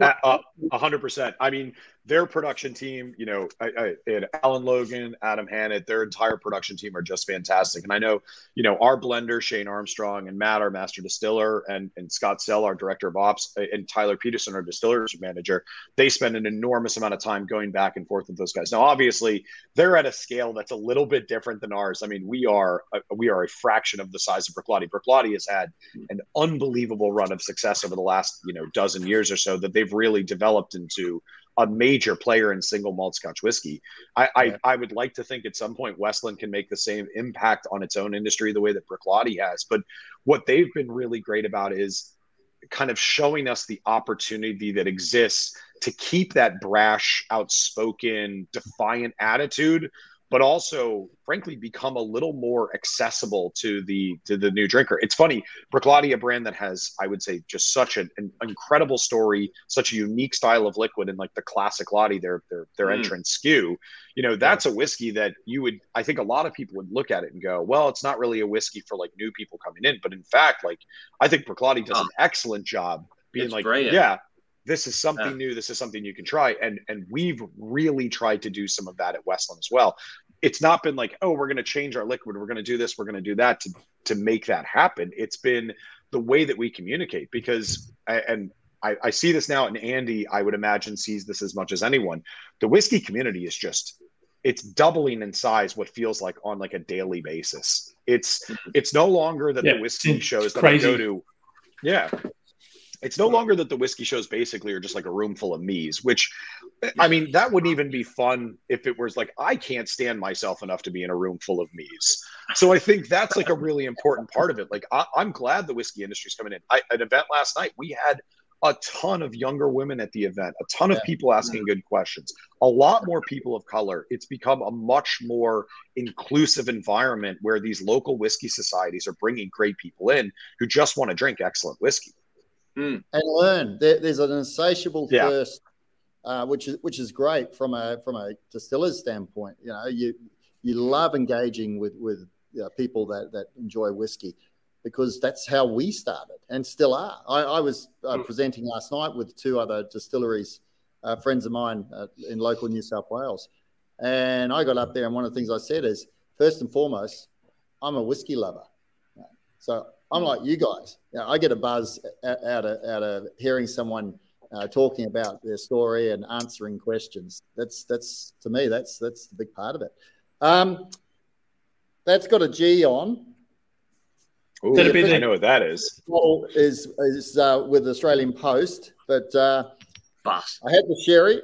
a hundred percent. I mean, their production team, you know, I, I had Alan Logan, Adam Hannett, their entire production team are just fantastic. And I know, you know, our blender, Shane Armstrong, and Matt, our master distiller, and, and Scott Sell, our director of ops, and Tyler Peterson, our distillers manager, they spend an enormous amount of time going back and forth with those guys. Now, obviously, they're at a scale that's a little bit different than ours. I mean, we are a, we are a fraction of the size of Bruichladdich. Bruichladdich has had an unbelievable run of success over the last, you know, dozen years or so that they've really developed into a major player in single malt Scotch whiskey. I, I, I, would like to think at some point Westland can make the same impact on its own industry the way that Bruichladdich has. But what they've been really great about is kind of showing us the opportunity that exists to keep that brash, outspoken, defiant attitude, but also, frankly, become a little more accessible to the to the new drinker. It's funny, Bruichladdich, a brand that has, I would say, just such an, an incredible story, such a unique style of liquid, and like the classic Laddie, their their their mm. entrance SKU. You know, that's a whiskey that you would, I think, a lot of people would look at it and go, well, it's not really a whiskey for like new people coming in, but in fact, like I think Bruichladdich does oh. an excellent job being it's like, brilliant. yeah, this is something yeah. new this is something you can try. And and we've really tried to do some of that at westland as well. It's not been like oh we're going to change our liquid we're going to do this we're going to do that to to make that happen. It's been the way that we communicate because and I, I see this now and andy i would imagine sees this as much as anyone. The whiskey community is just it's doubling in size what feels like on like a daily basis. It's mm-hmm. it's no longer that yeah, the whiskey shows that crazy. i go to. Yeah it's no longer that the whiskey shows basically are just like a room full of me's, which eh, I mean, that wouldn't even be fun if it was like, I can't stand myself enough to be in a room full of me's. So I think that's like a really important part of it. Like, I, am glad the whiskey industry's coming in. I, an event last night, we had a ton of younger women at the event, a ton of people asking good questions, a lot more people of color. It's become a much more inclusive environment where these local whiskey societies are bringing great people in who just want to drink excellent whiskey mm. and learn. There, there's an insatiable yeah. thirst, uh, which is which is great from a from a distiller's standpoint. You know, you you love engaging with with you know, people that that enjoy whiskey because that's how we started and still are. I, I was uh, mm. presenting last night with two other distilleries, uh, friends of mine uh, in local New South Wales, and I got up there and one of the things I said is first and foremost, I'm a whiskey lover. So I'm like you guys. You know, I get a buzz out of, out of hearing someone uh, talking about their story and answering questions. That's that's to me that's that's the big part of it. Um, that's got a G on. Ooh, I know what that is. Is is uh, with Australian Post, but uh, Bus. I had the sherry.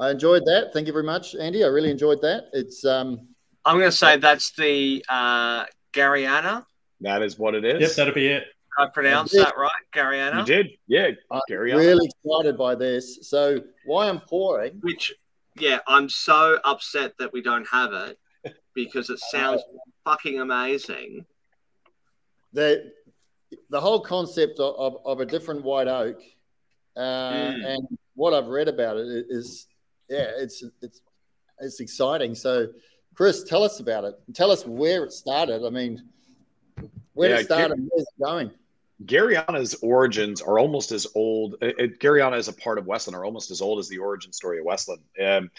I enjoyed that. Thank you very much, Andy. I really enjoyed that. It's. Um, I'm going to say that's the uh, Garryana that is what it is. Yep, that'll be it. I pronounced that right, Garryana. You did, yeah. I'm really excited by this. So why I'm pouring? Which, yeah, I'm so upset that we don't have it because it sounds uh, fucking amazing. The the whole concept of, of, of a different white oak, uh, mm. and what I've read about it is, yeah, it's it's it's exciting. So, Chris, tell us about it. Tell us where it started. I mean where yeah, to start and where's it going? Garryana's origins are almost as old. It, Garryana as a part of Westland are almost as old as the origin story of Westland. Um,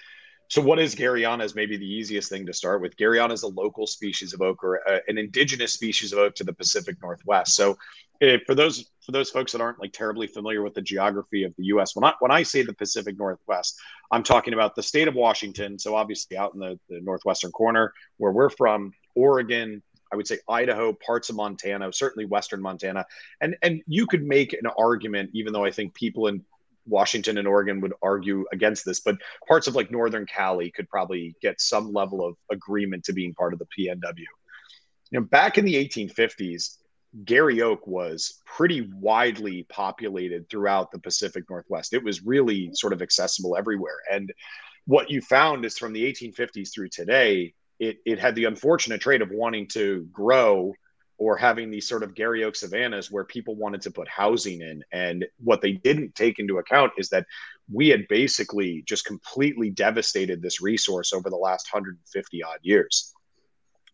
so, what is Garryana? Is maybe the easiest thing to start with. Garryana is a local species of oak, or uh, an indigenous species of oak to the Pacific Northwest. So, uh, for those for those folks that aren't like terribly familiar with the geography of the U.S., when I when I say the Pacific Northwest, I'm talking about the state of Washington. So, obviously, out in the, the northwestern corner where we're from, Oregon, I would say Idaho, parts of Montana, certainly Western Montana, and and you could make an argument, even though I think people in Washington and Oregon would argue against this, but parts of like Northern Cali could probably get some level of agreement to being part of the PNW. You know, back in the 1850s, Garry Oak was pretty widely populated throughout the Pacific Northwest. It was really sort of accessible everywhere. And what you found is from the 1850s through today, it, it had the unfortunate trait of wanting to grow or having these sort of Garry Oak savannas where people wanted to put housing in. And what they didn't take into account is that we had basically just completely devastated this resource over the last 150 odd years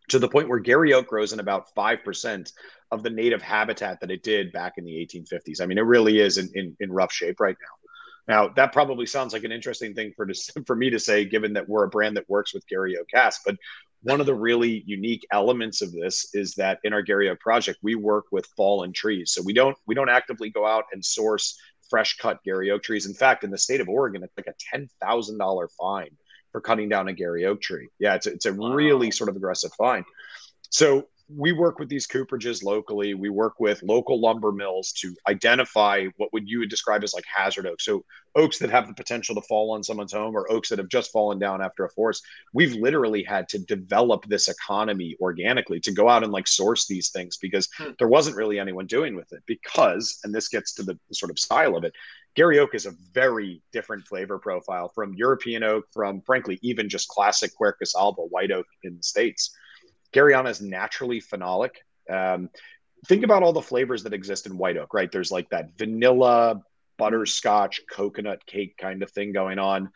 to the point where Garry Oak grows in about 5% of the native habitat that it did back in the 1850s. I mean, it really is in, in, in rough shape right now. Now, that probably sounds like an interesting thing for for me to say, given that we're a brand that works with Garry Oak cask. But one of the really unique elements of this is that in our Garry Oak project, we work with fallen trees. So we don't we don't actively go out and source fresh cut Garry Oak trees. In fact, in the state of Oregon, it's like a ten thousand dollar fine for cutting down a Garry Oak tree. Yeah, it's a, it's a wow. really sort of aggressive fine. So we work with these cooperages locally. We work with local lumber mills to identify what would you would describe as like hazard oaks. So oaks that have the potential to fall on someone's home or oaks that have just fallen down after a forest. We've literally had to develop this economy organically to go out and like source these things because hmm. there wasn't really anyone doing with it. Because, and this gets to the sort of style of it, Garry oak is a very different flavor profile from European oak, from frankly, even just classic Quercus alba white oak in the States Garryana is naturally phenolic. Um, think about all the flavors that exist in white oak, right? There's like that vanilla, butterscotch, coconut cake kind of thing going on.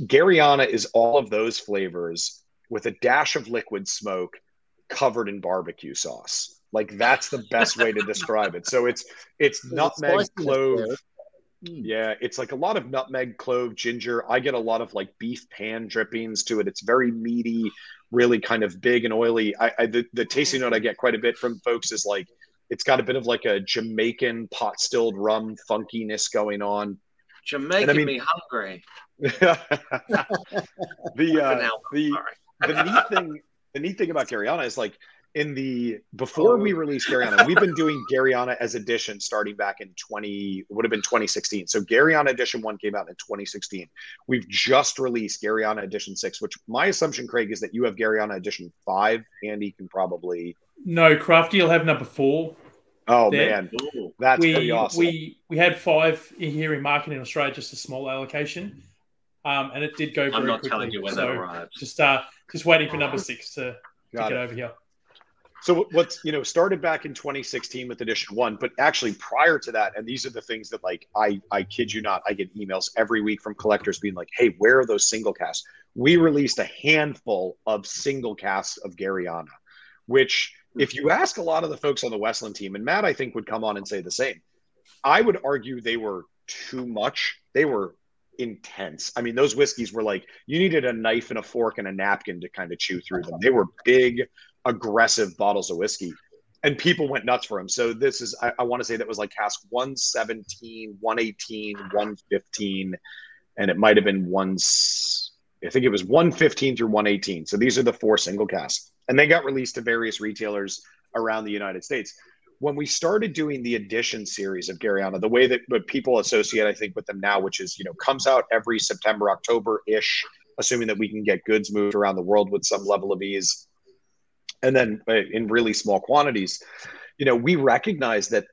Garryana is all of those flavors with a dash of liquid smoke covered in barbecue sauce. Like that's the best way to describe it. So it's it's nutmeg, clove. Hmm. Yeah, it's like a lot of nutmeg, clove, ginger. I get a lot of like beef pan drippings to it. It's very meaty, really kind of big and oily. I, I the, the tasting note I get quite a bit from folks is like it's got a bit of like a Jamaican pot stilled rum funkiness going on. Jamaican I mean, me hungry. the uh, the the neat thing the neat thing about Garryana is like in the before we oh. released Garryana, we've been doing Garryana as edition starting back in 20 would have been 2016. So Garryana edition 1 came out in 2016. We've just released Garryana edition 6, which my assumption Craig is that you have Garryana edition 5 Andy can probably No, Crafty you'll have number 4. Oh there. man. That's we, pretty awesome. We we had 5 here in market in Australia just a small allocation. Um, and it did go very I'm not quickly. Telling you when so that arrives. Just uh, just waiting for number 6 to, to get it. over here. So what's you know started back in 2016 with edition one, but actually prior to that, and these are the things that like I I kid you not, I get emails every week from collectors being like, "Hey, where are those single casts?" We released a handful of single casts of Garryana, which if you ask a lot of the folks on the Westland team, and Matt I think would come on and say the same, I would argue they were too much. They were intense. I mean, those whiskeys were like you needed a knife and a fork and a napkin to kind of chew through them. They were big aggressive bottles of whiskey and people went nuts for him. So this is, I, I want to say that was like cask 117, 118, 115, and it might have been one, I think it was 115 through 118. So these are the four single casks and they got released to various retailers around the United States. When we started doing the edition series of Garryana, the way that people associate, I think, with them now, which is, you know, comes out every September, October ish, assuming that we can get goods moved around the world with some level of ease and then uh, in really small quantities you know we recognize that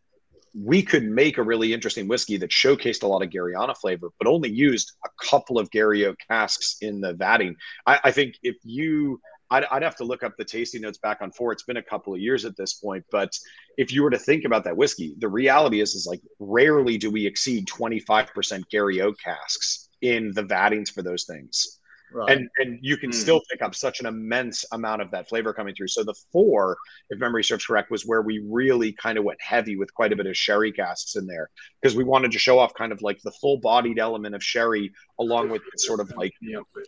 we could make a really interesting whiskey that showcased a lot of Garryana flavor, but only used a couple of Garry Oak casks in the vatting. I, I think if you, I'd, I'd, have to look up the tasting notes back on four. It's been a couple of years at this point, but if you were to think about that whiskey, the reality is, is like rarely do we exceed 25% Garry Oak casks in the vattings for those things. Right. And and you can mm. still pick up such an immense amount of that flavor coming through. So the four, if memory serves correct, was where we really kind of went heavy with quite a bit of sherry casks in there because we wanted to show off kind of like the full bodied element of sherry along with sort of like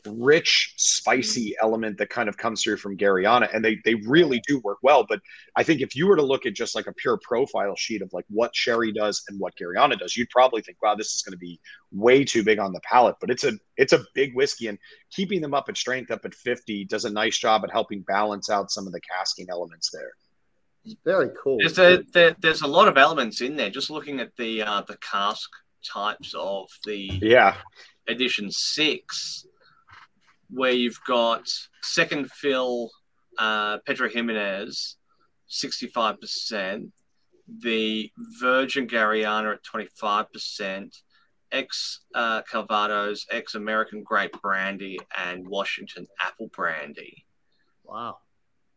rich, spicy element that kind of comes through from Garryana. And they they really do work well. But I think if you were to look at just like a pure profile sheet of like what sherry does and what Garryana does, you'd probably think, wow, this is going to be way too big on the palate. But it's a it's a big whiskey and keeping them up at strength up at 50 does a nice job at helping balance out some of the casking elements there. It's Very cool. There's a, there, there's a lot of elements in there. Just looking at the uh, the cask types of the yeah edition six, where you've got second fill uh, Pedro Ximénez, 65%, the Virgin Garryana at 25%, ex uh, Calvados, ex American Grape Brandy, and Washington Apple Brandy. Wow.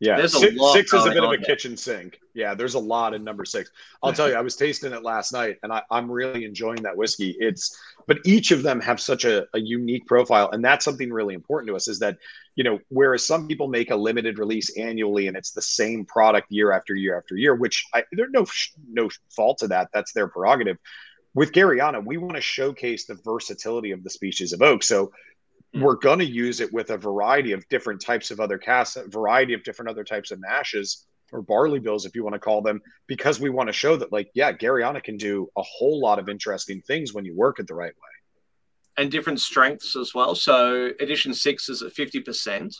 Yeah, there's six, six is a bit of a there. kitchen sink. Yeah, there's a lot in number six. I'll tell you, I was tasting it last night, and I, am really enjoying that whiskey. It's, but each of them have such a, a, unique profile, and that's something really important to us. Is that you know, whereas some people make a limited release annually, and it's the same product year after year after year, which I, there's no no fault to that. That's their prerogative with Garryana, we want to showcase the versatility of the species of oak. So mm. we're going to use it with a variety of different types of other casts, a variety of different other types of mashes or barley bills, if you want to call them, because we want to show that, like, yeah, Garryana can do a whole lot of interesting things when you work it the right way. And different strengths as well. So edition six is at 50%.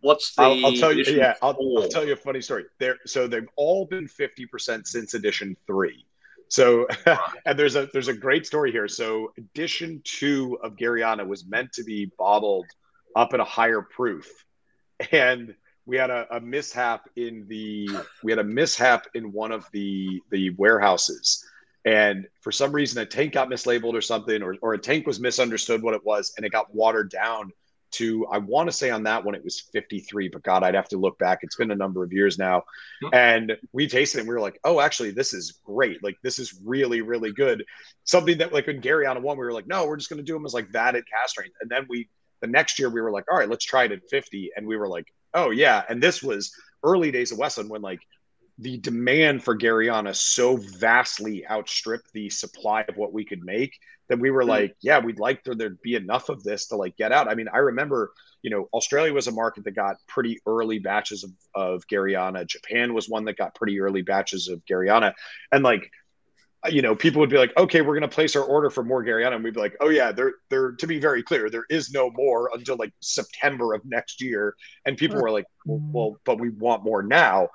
What's the? I'll, I'll tell you. Yeah, I'll. I'll tell you a funny story. There, so they've all been fifty percent since edition three. So, and there's a there's a great story here. So, edition two of Garryana was meant to be bottled up at a higher proof, and we had a, a mishap in the we had a mishap in one of the the warehouses. And for some reason a tank got mislabeled or something or, or a tank was misunderstood what it was and it got watered down to i want to say on that one it was 53 but god i'd have to look back. It's been a number of years now. And we tasted it and we were like oh actually this is great. Like this is really really good. Something that like in Garryana one we were like no we're just going to do them as like that at cast strength and then we the next year we were like all right let's try it at 50 and we were like oh yeah. And this was early days of westland when like the demand for Garryana so vastly outstripped the supply of what we could make that we were hmm. like, yeah, we'd like there to be enough of this to like get out. I mean, I remember, you know, Australia was a market that got pretty early batches of, of Garryana. Japan was one that got pretty early batches of Garryana. And like, you know, people would be like, okay, we're going to place our order for more Garryana. And we'd be like, oh yeah, there, there, to be very clear, there is no more until like September of next year. And people were like, well, but we want more now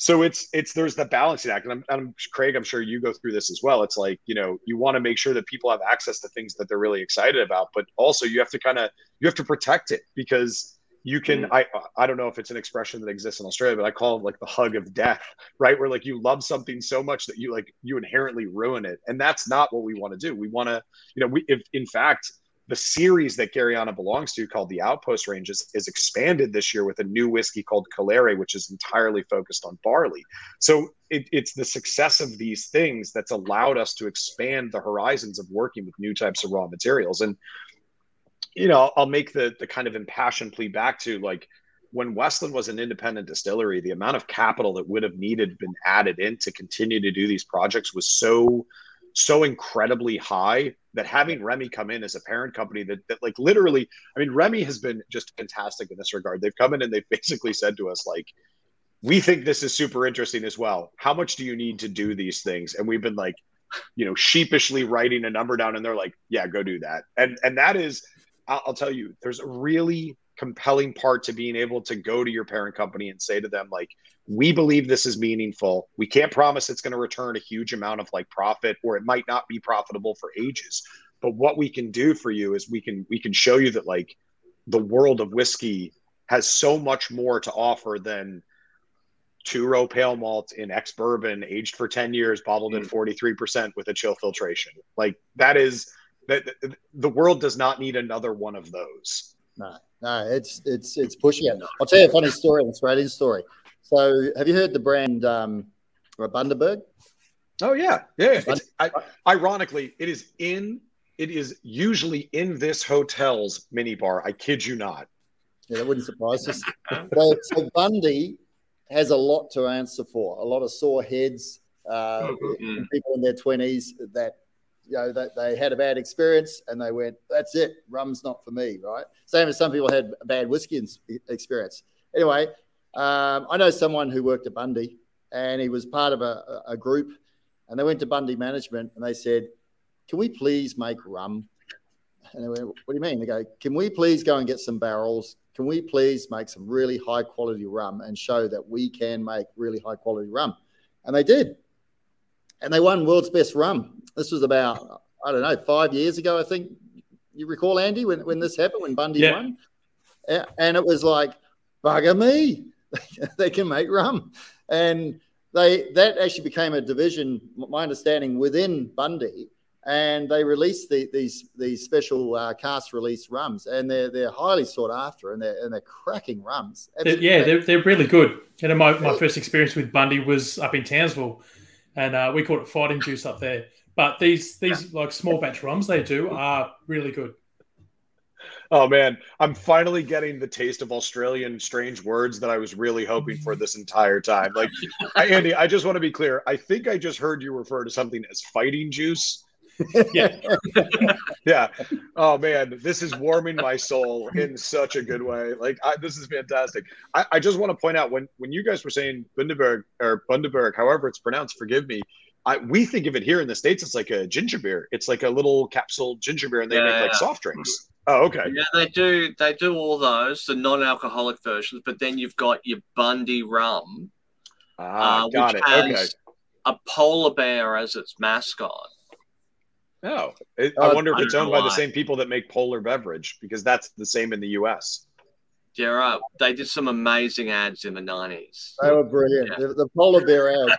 so it's it's there's the balancing act and I'm, I'm craig i'm sure you go through this as well. It's like you know you want to make sure that people have access to things that they're really excited about but also you have to kind of you have to protect it because you can mm-hmm. i i don't know if it's an expression that exists in australia but i call it like the hug of death right? Where like you love something so much that you like you inherently ruin it. And that's not what we want to do. We want to you know we if in fact the series that Garryana belongs to, called the Outpost Range, is, is expanded this year with a new whiskey called Colere, which is entirely focused on barley. So it, it's the success of these things that's allowed us to expand the horizons of working with new types of raw materials. And you know, I'll make the the kind of impassioned plea back to like when Westland was an independent distillery, the amount of capital that would have needed been added in to continue to do these projects was so so incredibly high that having Remy come in as a parent company that, that like literally, I mean, Remy has been just fantastic in this regard. They've come in and they've basically said to us, like, we think this is super interesting as well. How much do you need to do these things? And we've been like, you know, sheepishly writing a number down, and they're like, yeah, go do that. And and that is, I'll, I'll tell you, there's a really compelling part to being able to go to your parent company and say to them like we believe this is meaningful. We can't promise it's going to return a huge amount of like profit or it might not be profitable for ages. But what we can do for you is we can we can show you that like the world of whiskey has so much more to offer than two row pale malt in ex bourbon aged for 10 years bottled at mm. 43% with a chill filtration. Like that is that the world does not need another one of those. No no, it's it's it's pushing it. I'll tell you a funny story, an Australian story. So, have you heard the brand um, Bundaberg? Oh yeah, yeah. It's, I, ironically, it is in. It is usually in this hotel's minibar. I kid you not. Yeah, that wouldn't surprise us. so, so Bundy has a lot to answer for. A lot of sore heads, uh, mm-hmm. people in their twenties that you know, that they had a bad experience and they went, that's it, rum's not for me, right? Same as some people had a bad whiskey experience. Anyway, um, I know someone who worked at Bundy and he was part of a, a group and they went to Bundy management and they said, can we please make rum? And they went, what do you mean? They go, can we please go and get some barrels? Can we please make some really high quality rum and show that we can make really high quality rum? And they did. And they won world's best rum this was about, I don't know, five years ago, I think. You recall, Andy, when, when this happened, when Bundy yeah. won? And it was like, bugger me, they can make rum. And they that actually became a division, my understanding, within Bundy. And they released the, these these special uh, cast release rums, and they're they're highly sought after, and they're and they're cracking rums. Absolutely yeah, they're, they're really good. You know, my, my first experience with Bundy was up in Townsville, and uh, we call it fighting juice up there. But these these like small batch rums they do are really good. Oh man, I'm finally getting the taste of Australian strange words that I was really hoping for this entire time. Like, Andy, I just want to be clear. I think I just heard you refer to something as fighting juice. Yeah. yeah. Oh man, this is warming my soul in such a good way. Like I, this is fantastic. I, I, just want to point out when when you guys were saying Bundaberg or Bundaberg, however it's pronounced, forgive me. I, we think of it here in the states. It's like a ginger beer. It's like a little capsule ginger beer, and they yeah, make like soft drinks. Oh, okay. Yeah, they do. They do all those, the non-alcoholic versions. But then you've got your Bundy rum, Ah, uh, got which it. has Okay. a polar bear as its mascot. Oh, it, Uh, I wonder if I it's owned know by the same people that make Polar Beverage because that's the same in the U.S. Yeah, right. They did some amazing ads in the nineties. They were brilliant. The, the polar bear ads,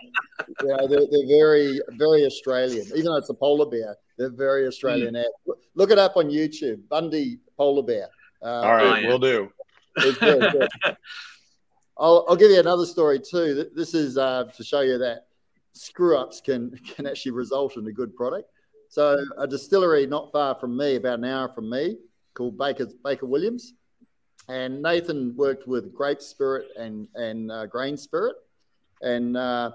you know, they're, they're very, very Australian. Even though it's a polar bear, they're very Australian ads. Look it up on YouTube. Bundy polar bear. Uh, All right, yeah. we'll do. It's very good. I'll, I'll give you another story too. Th- This is uh, to show you that screw ups can can actually result in a good product. So a distillery not far from me, about an hour from me, called Baker's Baker Williams, and Nathan worked with grape spirit and and uh, grain spirit, and uh,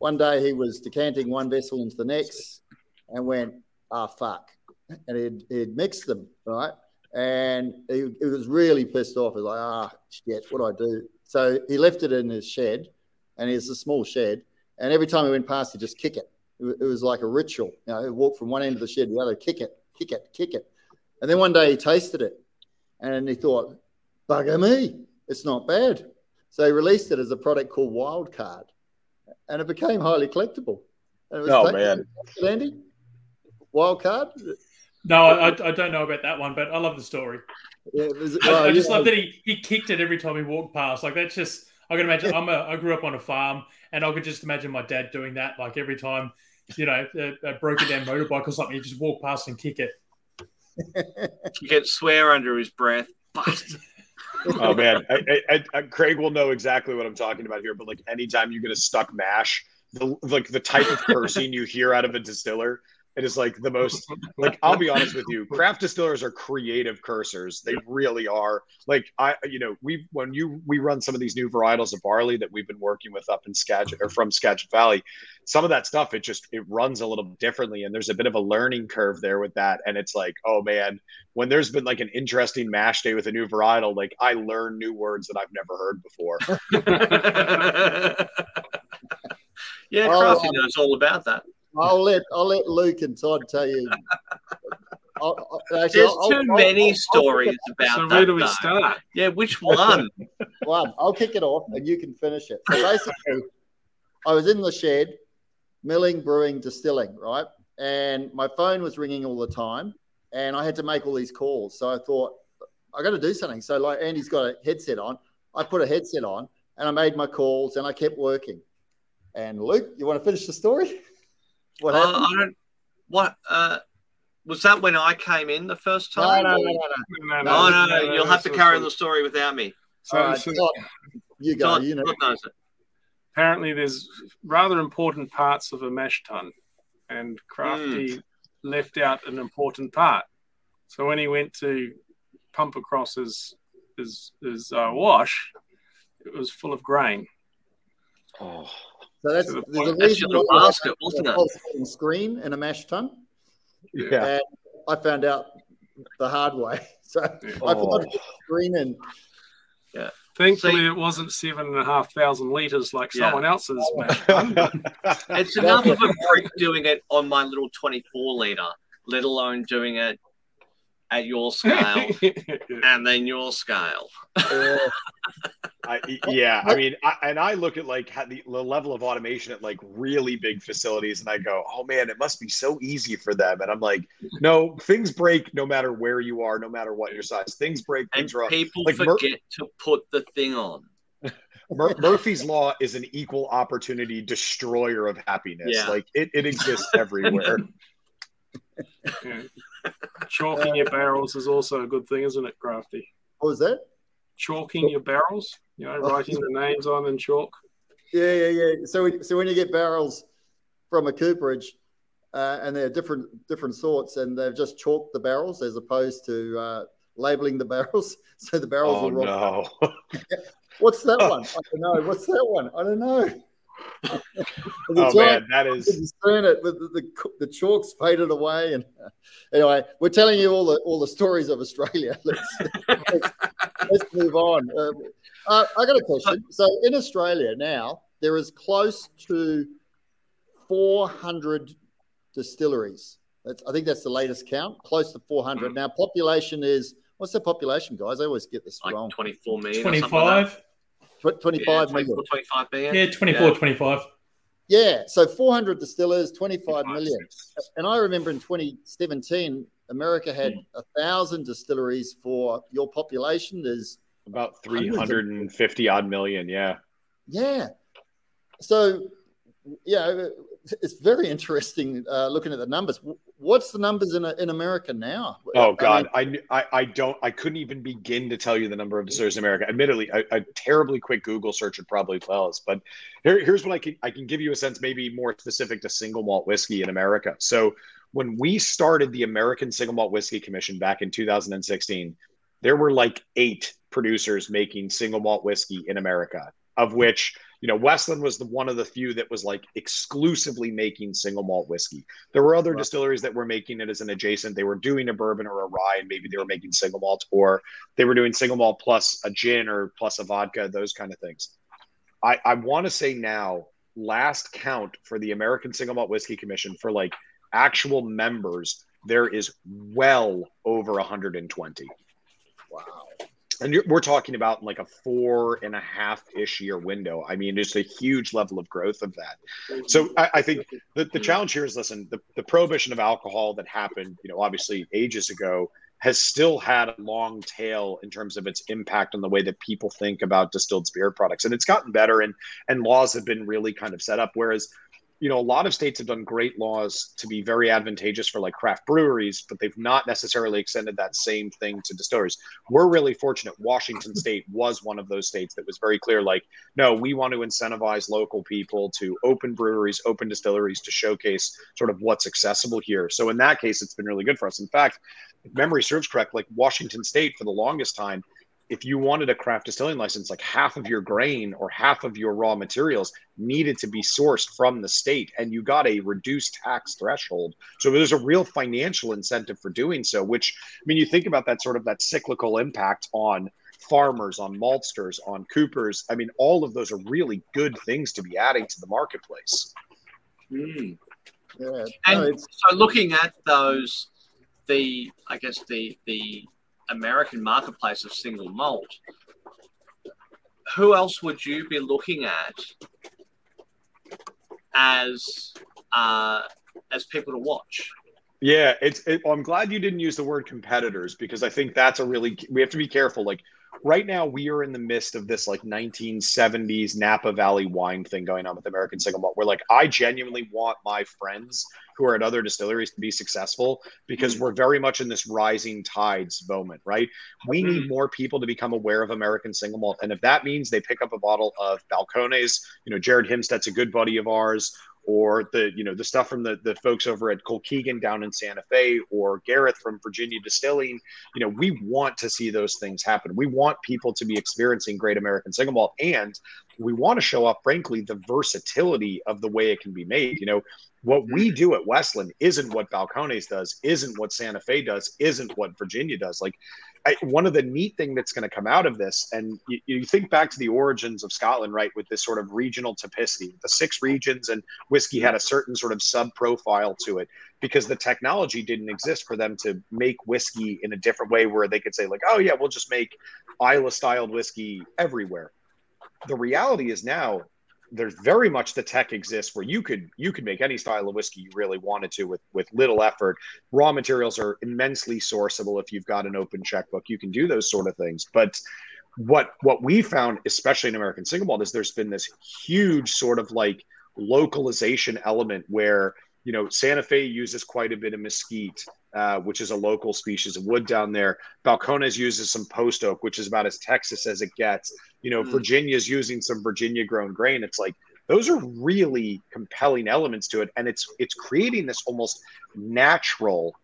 one day he was decanting one vessel into the next, and went ah fuck, and he'd, he'd mixed them right and he, he was really pissed off. He was like, ah, shit, what do I do? So he left it in his shed, and it's a small shed. And every time he went past, he'd just kick it. It, was like a ritual. You know, he'd walk from one end of the shed to the other, kick it, kick it, kick it. And then one day he tasted it, and he thought, bugger me, it's not bad. So he released it as a product called Wildcard, and it became highly collectible. And it was Oh, taken- man. Andy, Wildcard. No, I, I don't know about that one, but I love the story. Yeah, it was- I, well, I oh, just yeah. love that he, he kicked it every time he walked past. Like that's just I can imagine. I'm a I grew up on a farm, and I could just imagine my dad doing that. Like every time, you know, a, a broken down motorbike or something, You just walk past and kick it. You can swear under his breath. Bastard. Oh man, I, I, I, I- Craig will know exactly what I'm talking about here. But like, anytime you get a stuck mash, the like the type of cursing you hear out of a distiller, it is like the most. Like, I'll be honest with you, craft distillers are creative cursors. They really are. Like, I, you know, we when you we run some of these new varietals of barley that we've been working with up in Skagit or from Skagit Valley. Some of that stuff, it just it runs a little differently, and there's a bit of a learning curve there with that. And it's like, oh man, when there's been like an interesting mash day with a new varietal, like I learn new words that I've never heard before. yeah, Oh, Crafty um, knows all about that. I'll let I'll let Luke and Todd tell you. I'll, I'll- actually, There's I'll- too I'll- many I'll- I'll stories kick about so that. where do we though. start? Yeah, which one? it- One, I'll kick it off, and you can finish it. So basically, I was in the shed, milling, brewing, distilling, right, and my phone was ringing all the time, and I had to make all these calls. So I thought I got to do something. So like Andy's got a headset on, I put a headset on, and I made my calls, and I kept working. And Luke, you want to finish the story? What Uh, happened? I don't. What uh, was that when I came in the first time? no, or- no, no, no. No, No, no, no, You'll have to carry on the story without me. So, All right, so Todd, you go. Todd, You know. Todd knows it. apparently there's rather important parts of a mash tun, and Crafty left out an important part. So when he went to pump across his his his uh, wash, it was full of grain. Oh, So that's To the there's a point. That's reason your why basket, wasn't it? I was screen in a mash tun. yeah. And I found out the hard way. So I Oh. forgot to put the screen in. Yeah. Thankfully, See- it wasn't seven and a half thousand liters like Yeah. someone else's mash tun. It's enough of a prick doing it on my little 24 liter, let alone doing it at your scale and then your scale. Uh, I, yeah, I mean, I, and I look at like how the, the level of automation at like really big facilities, and I go, "Oh man, it must be so easy for them." And I'm like, "No, things break no matter where you are, no matter what your size. Things break, And things are up." people Like Mur- forget to put the thing on. Mur- Murphy's law is an equal opportunity destroyer of happiness. Yeah. Like it, it exists everywhere. Yeah. Chalking your barrels is also a good thing, isn't it, Crafty? what was that? Chalking your barrels, you know, writing the names on in chalk. Yeah, yeah, yeah. So, so when you get barrels from a cooperage, uh, and they're different different sorts, and they've just chalked the barrels as opposed to uh, labeling the barrels, so the barrels oh are wrong. no! What's that one? I don't know. What's that one? I don't know. The Oh giant- man, that you is discern it, but the, the, the chalks faded away. And anyway, we're telling you all the all the stories of Australia. Let's let's, let's move on. Um, uh, I got a question. So in Australia now, there is close to 400 distilleries. That's, I think that's the latest count, close to 400. Mm. Now, population is what's the population, guys? I always get this like wrong. 24 million. 25. Like 25 yeah, 24, 25 million. Yeah, 24, yeah. 25. Yeah, so 400 distillers, 25 million. And I remember in 2017, America had mm. a thousand distilleries for your population. There's about 350 odd million. Yeah. Yeah. So, yeah, it's very interesting uh, looking at the numbers. What's the numbers in in America now? Oh God, I, mean, I, I don't I couldn't even begin to tell you the number of distilleries in America. Admittedly, a, a, terribly quick Google search would probably tell us. But here, here's what I can I can give you a sense, maybe more specific to single malt whiskey in America. So when we started the American Single Malt Whiskey Commission back in 2016, there were like eight producers making single malt whiskey in America, of which you know, Westland was the one of the few that was like exclusively making single malt whiskey. There were other right. distilleries that were making it as an adjacent. They were doing a bourbon or a rye, and maybe they were making single malt, or they were doing single malt plus a gin or plus a vodka, those kind of things. I, I want to say now, last count for the American Single Malt Whiskey Commission for like actual members, there is well over 120. Wow and we're talking about like a four and a half ish year window. I mean, it's a huge level of growth of that. So I, I think the, the challenge here is listen, the, the prohibition of alcohol that happened, you know, obviously ages ago has still had a long tail in terms of its impact on the way that people think about distilled spirit products. And it's gotten better and and laws have been really kind of set up. Whereas you know, a lot of states have done great laws to be very advantageous for like craft breweries, but they've not necessarily extended that same thing to distilleries. We're really fortunate. Washington State was one of those states that was very clear like, no, we want to incentivize local people to open breweries, open distilleries to showcase sort of what's accessible here. So in that case, it's been really good for us. In fact, if memory serves correct, like Washington State for the longest time if you wanted a craft distilling license, like half of your grain or half of your raw materials needed to be sourced from the state, and you got a reduced tax threshold. So there's a real financial incentive for doing so. Which I mean, you think about that sort of that cyclical impact on farmers, on maltsters, on coopers. I mean, all of those are really good things to be adding to the marketplace. Mm. Yeah, and so looking at those, the I guess the the American marketplace of single malt, who else would you be looking at as uh, as people to watch? Yeah, it's. It, I'm glad you didn't use the word competitors because I think that's a really we have to be careful. Like right now we are in the midst of this like 1970s Napa Valley wine thing going on with American Single Malt. Where like I genuinely want my friends who are at other distilleries to be successful because mm-hmm. we're very much in this rising tides moment, right? We need mm-hmm. more people to become aware of American Single Malt, and if that means they pick up a bottle of Balcones, you know, Jared Himstedt's a good buddy of ours or the you know the stuff from the the folks over at Colkegan down in Santa Fe or Gareth from Virginia Distilling, you know, we want to see those things happen. We want people to be experiencing great American single malt and we want to show off frankly the versatility of the way it can be made. You know, what we mm-hmm. do at Westland isn't what Balcones does, isn't what Santa Fe does, isn't what Virginia does. Like I, one of the neat thing that's going to come out of this, and you, you, think back to the origins of Scotland, right, with this sort of regional typicity, the six regions, and whiskey had a certain sort of sub profile to it because the technology didn't exist for them to make whiskey in a different way where they could say, like, oh, yeah, we'll just make Islay styled whiskey everywhere. The reality is now there's very much the tech exists where you could you could make any style of whiskey you really wanted to with with little effort. Raw materials are immensely sourceable if you've got an open checkbook. You can do those sort of things. But what what we found especially in american single malt is there's been this huge sort of like localization element where you know santa fe uses quite a bit of mesquite uh, which is a local species of wood down there. Balcones uses some post oak, which is about as Texas as it gets. You know, mm. Virginia's using some Virginia grown grain. It's like those are really compelling elements to it, and it's it's creating this almost natural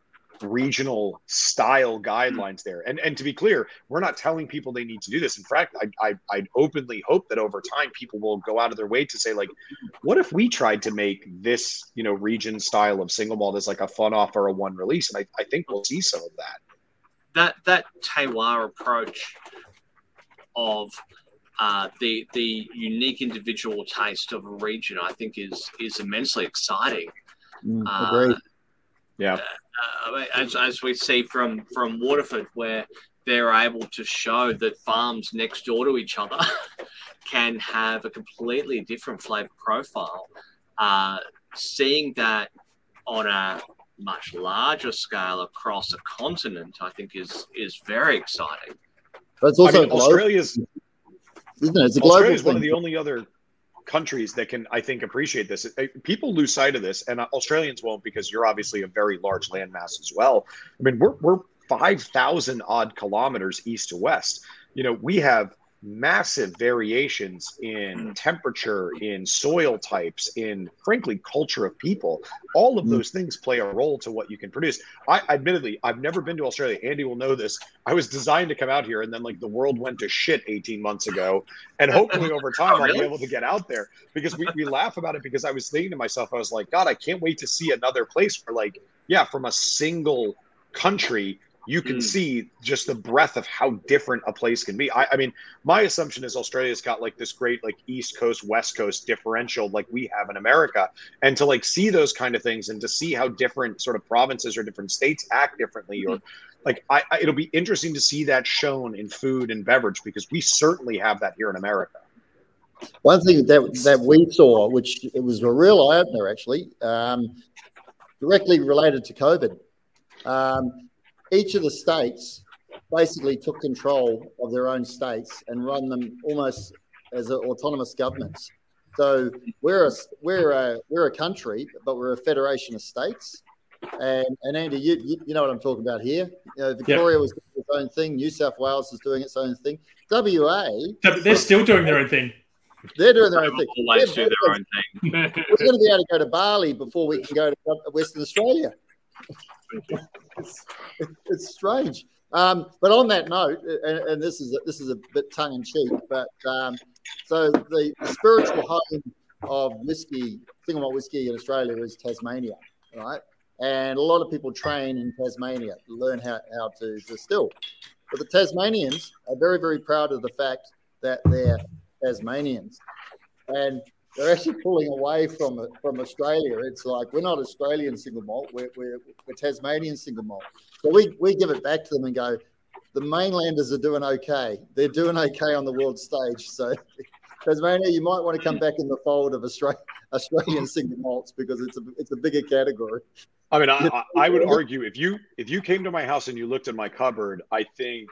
regional style guidelines there. And and to be clear, we're not telling people they need to do this. In fact, I, I I openly hope that over time people will go out of their way to say like, what if we tried to make this you know region style of single malt as like a fun off or a one release? And I, I think we'll see some of that. That that terroir approach of uh, the the unique individual taste of a region, I think is is immensely exciting. Mm, uh, Yeah. Uh, as, as we see from from Waterford, where they're able to show that farms next door to each other can have a completely different flavor profile. Uh, seeing that on a much larger scale across a continent, I think is is very exciting. But it's also I mean, Australia's isn't it? It's a Australia global is one of the only other countries that can, I think, appreciate this. People lose sight of this, and Australians won't because you're obviously a very large landmass as well. I mean, we're we're five thousand odd kilometers east to west. You know, we have massive variations in temperature, in soil types, in frankly culture of people. All of Mm. those things play a role to what you can produce. I admittedly, I've never been to Australia. Andy will know this. I was designed to come out here, and then like the world went to shit 18 months ago. And hopefully over time, I'll be able to get out there because we, we laugh about it because I was thinking to myself, I was like, God, I can't wait to see another place where like, yeah, from a single country, you can Mm. see just the breadth of how different a place can be. I, I mean, my assumption is Australia's got like this great like East Coast West Coast differential like we have in America, and to like see those kind of things and to see how different sort of provinces or different states act differently, or like I, I it'll be interesting to see that shown in food and beverage because we certainly have that here in America. One thing that that we saw, which it was a real eye opener actually, um, directly related to COVID. Um, each of the states basically took control of their own states and run them almost as a, autonomous governments. So we're a we're a we're a country, but we're a federation of states. And and Andy, you you, you know what I'm talking about here. You know, Victoria was doing its own thing. New South Wales is doing its own thing. WA, they're still doing their own thing. they're doing their own thing. always do They're- their own thing. we're going to be able to go to Bali before we can go to Western Australia. It's, it's strange. Um, but on that note, and, and this is a, this is a bit tongue in cheek, but um, so the, the spiritual home of whiskey, single malt whiskey in Australia is Tasmania, right? And a lot of people train in Tasmania learn how, how to distill. But the Tasmanians are very, very proud of the fact that they're Tasmanians. And they're actually pulling away from it from Australia. It's like we're not Australian single malt, we're, we're, we're Tasmanian single malt. So we, we give it back to them and go, the mainlanders are doing okay. They're doing okay on the world stage. So Tasmania, you might want to come back in the fold of Australian, Australian single malts because it's a it's a bigger category. I mean, I, I, I would argue if you if you came to my house and you looked in my cupboard, I think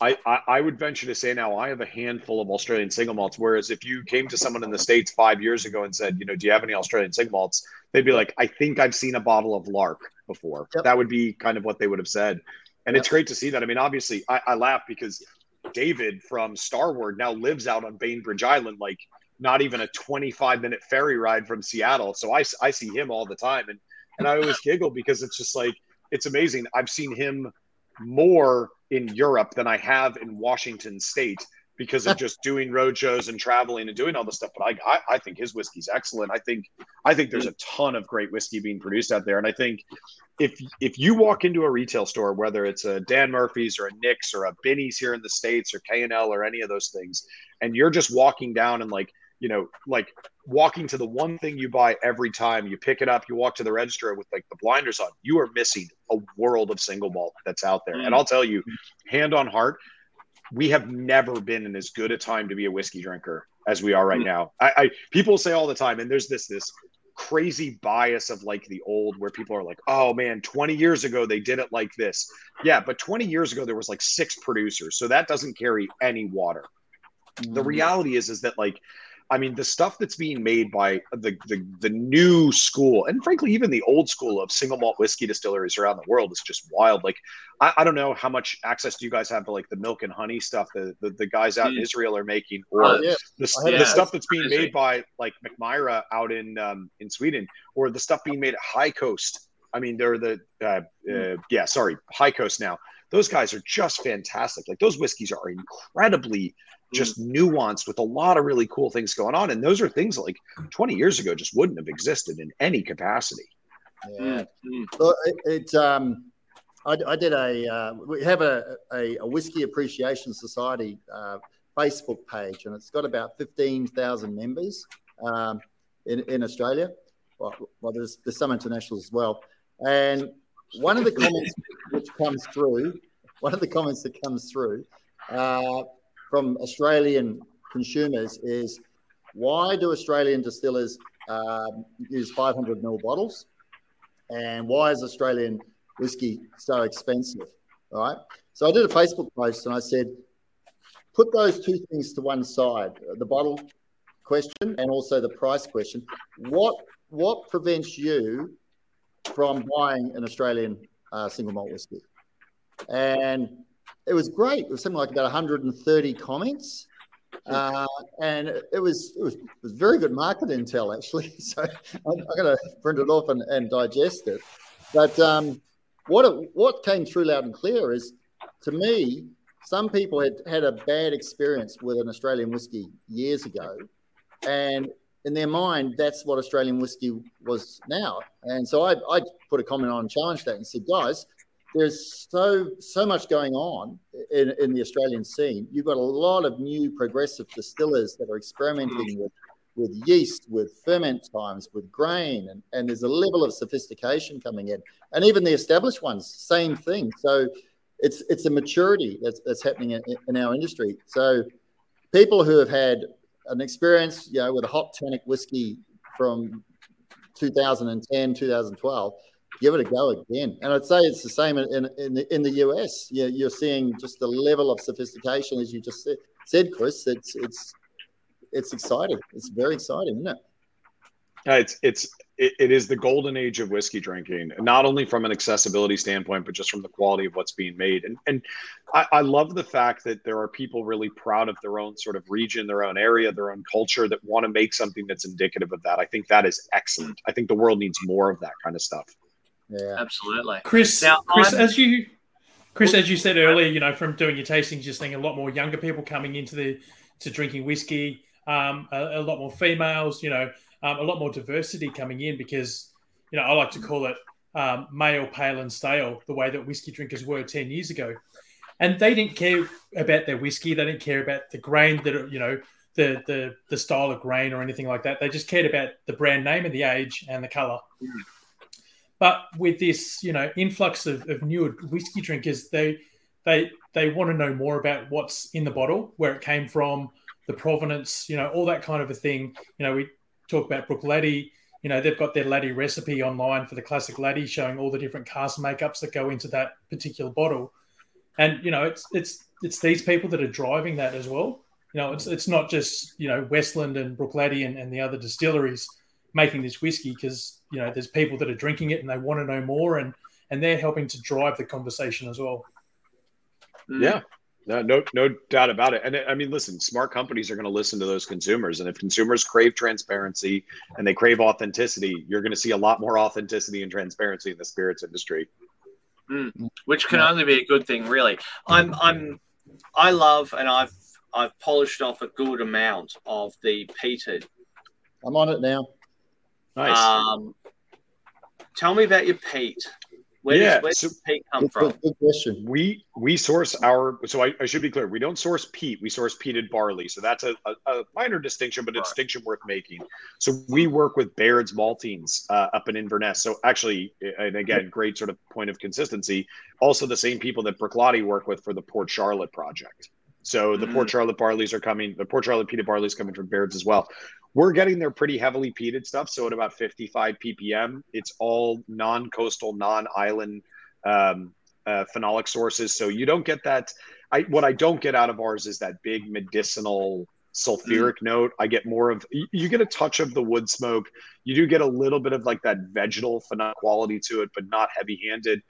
I, I, I would venture to say now I have a handful of Australian single malts. Whereas if you came to someone in the states five years ago and said, you know, do you have any Australian single malts? They'd be like, I think I've seen a bottle of Lark before. Yep. That would be kind of what they would have said. And Yep. it's great to see that. I mean, obviously, I, I laugh because David from Starward now lives out on Bainbridge Island, like not even a 25 minute ferry ride from Seattle. So I, I see him all the time. And, and I always giggle because it's just like, it's amazing. I've seen him more in Europe than I have in Washington State because of just doing road shows and traveling and doing all this stuff. But I, I, I think his whiskey's excellent. I think, I think there's a ton of great whiskey being produced out there. And I think if if you walk into a retail store, whether it's a Dan Murphy's or a Nick's or a Binny's here in the states or K and L or any of those things, and you're just walking down and like you know like walking to the one thing you buy every time you pick it up, you walk to the register with like the blinders on, you are missing a world of single malt that's out there. And mm. I'll tell you, hand on heart, we have never been in as good a time to be a whiskey drinker as we are right mm. now. I, I people say all the time, and there's this this crazy bias of like the old where people are like, oh man, 20 years ago they did it like this. Yeah, but 20 years ago there was like six producers, so that doesn't carry any water. The mm. reality is is that like I mean, the stuff that's being made by the, the the new school, and frankly, even the old school of single malt whiskey distilleries around the world is just wild. Like, I, I don't know how much access do you guys have to like the milk and honey stuff that the, the guys out in Mm. Israel are making, or Oh, yeah. the, the heard stuff that's being crazy. made by like Mackmyra out in um, in Sweden, or the stuff being made at High Coast. I mean, they're the uh, uh, yeah, sorry, High Coast now. Those guys are just fantastic. Like those whiskeys are incredibly just nuanced with a lot of really cool things going on, and those are things like 20 years ago just wouldn't have existed in any capacity. Yeah. Mm. Well, it, it um, I, I did a uh, we have a, a, a whiskey appreciation society uh, Facebook page, and it's got about fifteen thousand members um, in in Australia. Well, well, there's there's some internationals as well, And one of the comments which comes through, one of the comments that comes through uh, from Australian consumers is why do Australian distillers um, use 500 ml bottles? And why is Australian whiskey so expensive? All right. So I did a Facebook post and I said, put those two things to one side the bottle question and also the price question. What, what prevents you from buying an Australian uh, single malt whiskey? And it was great. It was something like about 130 comments. Uh, and it was, it was it was very good market intel actually. So I'm, I'm going to print it off and, and digest it. But um, what it, what came through loud and clear is, to me, some people had had a bad experience with an Australian whiskey years ago, and in their mind, that's what Australian whiskey was now. And so I, I put a comment on, challenge that, and said, guys, there's so so much going on in, in the Australian scene. You've got a lot of new progressive distillers that are experimenting with with yeast, with ferment times, with grain, and, and there's a level of sophistication coming in. And even the established ones, same thing. So it's it's a maturity that's, that's happening in, in our industry. So people who have had an experience, you know, with a hot tannic whiskey from 2010, 2012, give it a go again. And I'd say it's the same in, in, the, in the US. Yeah, you're seeing just the level of sophistication, as you just said, said Chris. It's it's it's exciting. It's very exciting, isn't it? It's it's it, it is the golden age of whiskey drinking, not only from an accessibility standpoint, but just from the quality of what's being made. And and I, I love the fact that there are people really proud of their own sort of region, their own area, their own culture that want to make something that's indicative of that. I think that is excellent. I think the world needs more of that kind of stuff. Yeah, absolutely. Chris, now, Chris, I'm... as you Chris, as you said earlier, you know, from doing your tastings, you're seeing a lot more younger people coming into the to drinking whiskey, um, a, a, lot more females, you know, um, a lot more diversity coming in because, you know, I like to call it um, male, pale, and stale, the way that whiskey drinkers were 10 years ago. And they didn't care about their whiskey. They didn't care about the grain that, you know, the, the, the style of grain or anything like that. They just cared about the brand name and the age and the color. But with this, you know, influx of, of newer whiskey drinkers, they, they, they want to know more about what's in the bottle, where it came from, the provenance, you know, all that kind of a thing. You know, we talk about Bruichladdich. You know, they've got their laddie recipe online for the classic laddie, showing all the different cask makeups that go into that particular bottle. And you know, it's it's it's these people that are driving that as well. You know, it's it's not just you know Westland and Bruichladdich and, and the other distilleries making this whiskey because you know there's people that are drinking it and they want to know more and and they're helping to drive the conversation as well. Yeah, no, no, no doubt about it. And I mean, listen, smart companies are going to listen to those consumers, and if consumers crave transparency and they crave authenticity, you're going to see a lot more authenticity and transparency in the spirits industry. Mm, which can only be a good thing, really. I'm, I'm, I love, and I've, I've polished off a good amount of the peated. I'm on it now. Nice. Um, tell me about your peat. Where yeah, does, where so, peat come from? Good question. We we source our so I, I, should be clear. We don't source peat. We source peated barley. So that's a, a, a minor distinction, but a right. distinction worth making. So we work with Baird's Maltings uh, up in Inverness. So actually, and again, great sort of point of consistency. Also, the same people that Bruichladdich work with for the Port Charlotte project. So the mm-hmm. Port Charlotte barleys are coming. The Port Charlotte peated barley is coming from Baird's as well. We're getting there pretty heavily peated stuff. So at about 55 ppm, it's all non-coastal, non-island um, uh, phenolic sources. So you don't get that. I what I don't get out of ours is that big medicinal sulfuric mm. note. I get more of you, you, get a touch of the wood smoke. You do get a little bit of like that vegetal phenol quality to it, but not heavy handed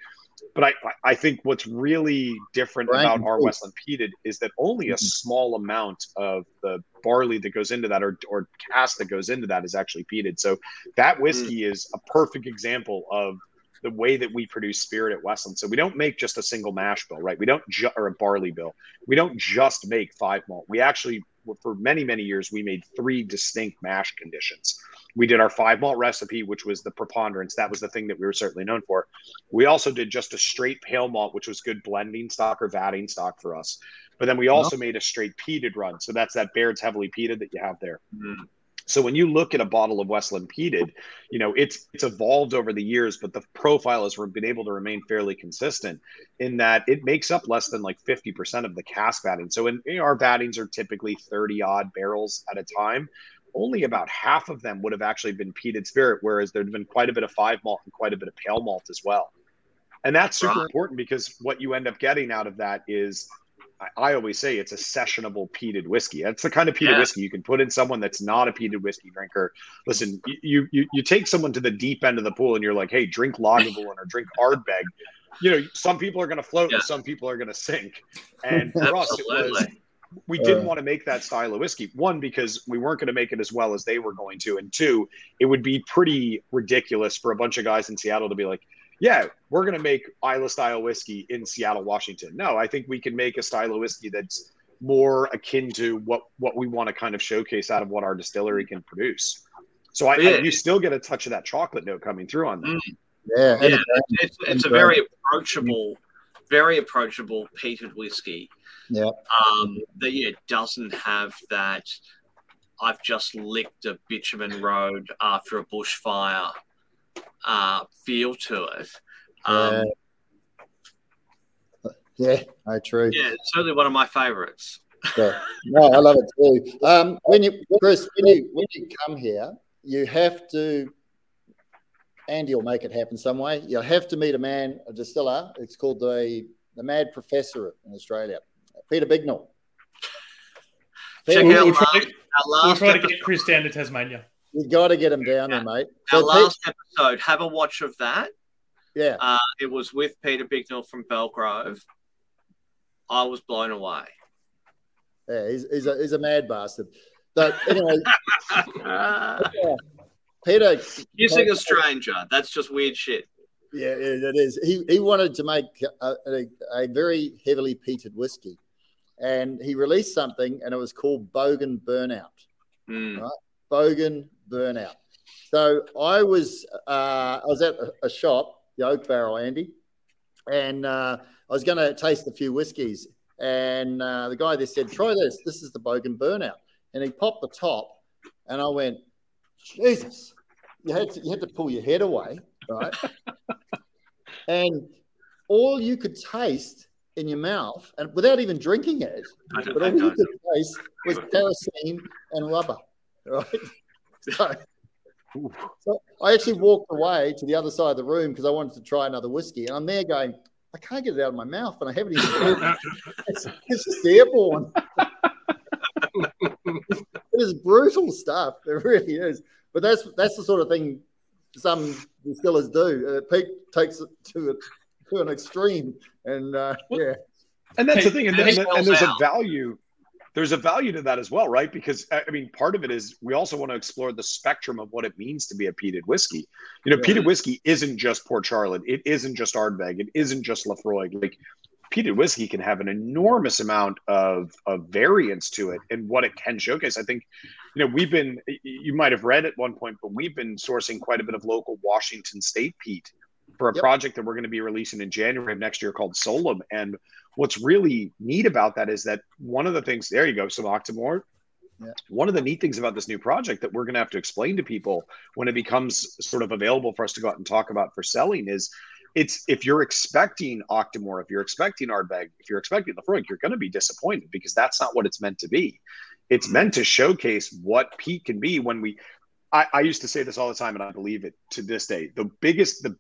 but I, I think what's really different right. about our Westland peated is that only a mm-hmm. small amount of the barley that goes into that or, or cast that goes into that is actually peated. So that whiskey mm. is a perfect example of the way that we produce spirit at Westland. So we don't make just a single mash bill, right? We don't ju- or a barley bill. We don't just make five malt. We actually for many many years we made three distinct mash conditions. We did our five malt recipe which was the preponderance. That was the thing that we were certainly known for. We also did just a straight pale malt which was good blending stock or vatting stock for us. But then we also made a straight peated run. So that's that baird's heavily peated that you have there. Mm-hmm. So when you look at a bottle of Westland peated, you know it's it's evolved over the years, but the profile has been able to remain fairly consistent in that it makes up less than like fifty percent of the cask vatting. So in you know, our vattings are typically thirty odd barrels at a time. Only about half of them would have actually been peated spirit, whereas there'd been quite a bit of five malt and quite a bit of pale malt as well. And that's super important because what you end up getting out of that is I always say it's a sessionable peated whiskey. That's the kind of peated yeah. whiskey you can put in someone that's not a peated whiskey drinker. Listen, you, you you take someone to the deep end of the pool and you're like, hey, drink Lagavulin or drink Ardbeg. You know, some people are going to float yeah. and some people are going to sink. And for us, it was we didn't uh, want to make that style of whiskey. One, because we weren't going to make it as well as they were going to, and two, it would be pretty ridiculous for a bunch of guys in Seattle to be like, yeah, we're going to make Islay style whiskey in Seattle, Washington. No, I think we can make a style of whiskey that's more akin to what what we want to kind of showcase out of what our distillery can produce. So I, yeah. I you still get a touch of that chocolate note coming through on that. Mm. Yeah, yeah, it's, it's a very approachable, very approachable peated whiskey. Yeah, um, that yeah doesn't have that. I've just licked a bitumen road after a bushfire uh, feel to it. Um, yeah. yeah, no, true. Yeah, it's certainly one of my favorites. Yeah. No, I love it too. Um, when you, Chris, when you when you come here, you have to. Andy will make it happen some way. You'll have to meet a man, a distiller. It's called the the Mad Professor in Australia, Peter Bignell. Check we'll, out we'll try, we'll try to get Chris down to Tasmania. You got to get him down yeah. there, mate. Our so last Pete, episode, have a watch of that. Yeah. Uh, it was with Peter Bignell from Belgrove. I was blown away. Yeah, he's, he's, a, he's a mad bastard. But anyway, yeah. Peter. Kissing a stranger. That's just weird shit. Yeah, it is. He, he wanted to make a, a, a very heavily peated whiskey. And he released something, and it was called Bogan Burnout. Mm. Right? Bogan burnout. So I was uh, I was at a, shop, the Oak Barrel, Andy, and uh, I was going to taste a few whiskies, and uh, the guy there said, "Try this. This is the Bogan Burnout," and he popped the top, and I went, "Jesus!" You had to, you had to pull your head away, right? and all you could taste in your mouth, and without even drinking it, but all you could taste was kerosene and rubber, right? So, so I actually walked away to the other side of the room because I wanted to try another whiskey. And I'm there going, I can't get it out of my mouth, and I haven't even. it's, it's just airborne. it is brutal stuff. It really is. But that's that's the sort of thing some distillers do. Uh, Pete takes it to a, to an extreme, and uh, yeah. And that's the thing, and, and, and there's a value there's a value to that as well, right? Because I mean, part of it is we also want to explore the spectrum of what it means to be a peated whiskey. You know, yeah. peated whiskey isn't just Port Charlotte, it isn't just Ardbeg, it isn't just Laphroaig. Like peated whiskey can have an enormous amount of, of variance to it and what it can showcase. I think, you know, we've been you might have read at one point, but we've been sourcing quite a bit of local Washington State peat for a yep. project that we're going to be releasing in January of next year called Solum. And what's really neat about that is that one of the things there you go some octomore yeah. One of the neat things about this new project that we're going to have to explain to people when it becomes sort of available for us to go out and talk about for selling is it's if you're expecting Octomore, if you're expecting Ardbeg, if you're expecting Laphroaig, you're going to be disappointed because that's not what it's meant to be. It's mm-hmm. meant to showcase what peat can be when we I, I, used to say this all the time, and I believe it to this day. The biggest, the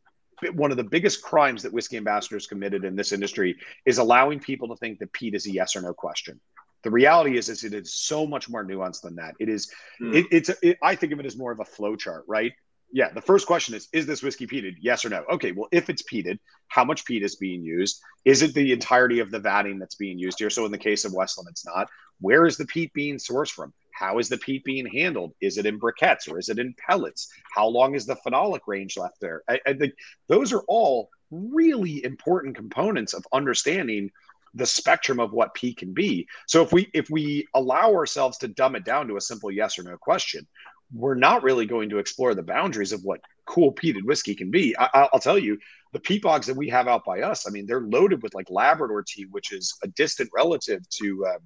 one of the biggest crimes that whiskey ambassadors committed in this industry is allowing people to think that peat is a yes or no question. The reality is, is it is so much more nuanced than that. It is, mm. it, it's, it, I think of it as more of a flow chart, right? Yeah. The first question is, is this whiskey peated? Yes or no? Okay. Well, if it's peated, how much peat is being used? Is it the entirety of the vatting that's being used here? So in the case of Westland, it's not. Where is the peat being sourced from? How is the peat being handled? Is it in briquettes or is it in pellets? How long is the phenolic range left there? I, I think those are all really important components of understanding the spectrum of what peat can be. So if we if we allow ourselves to dumb it down to a simple yes or no question, we're not really going to explore the boundaries of what cool peated whiskey can be. I, will tell you, the peat bogs that we have out by us, I mean, they're loaded with like Labrador tea, which is a distant relative to um,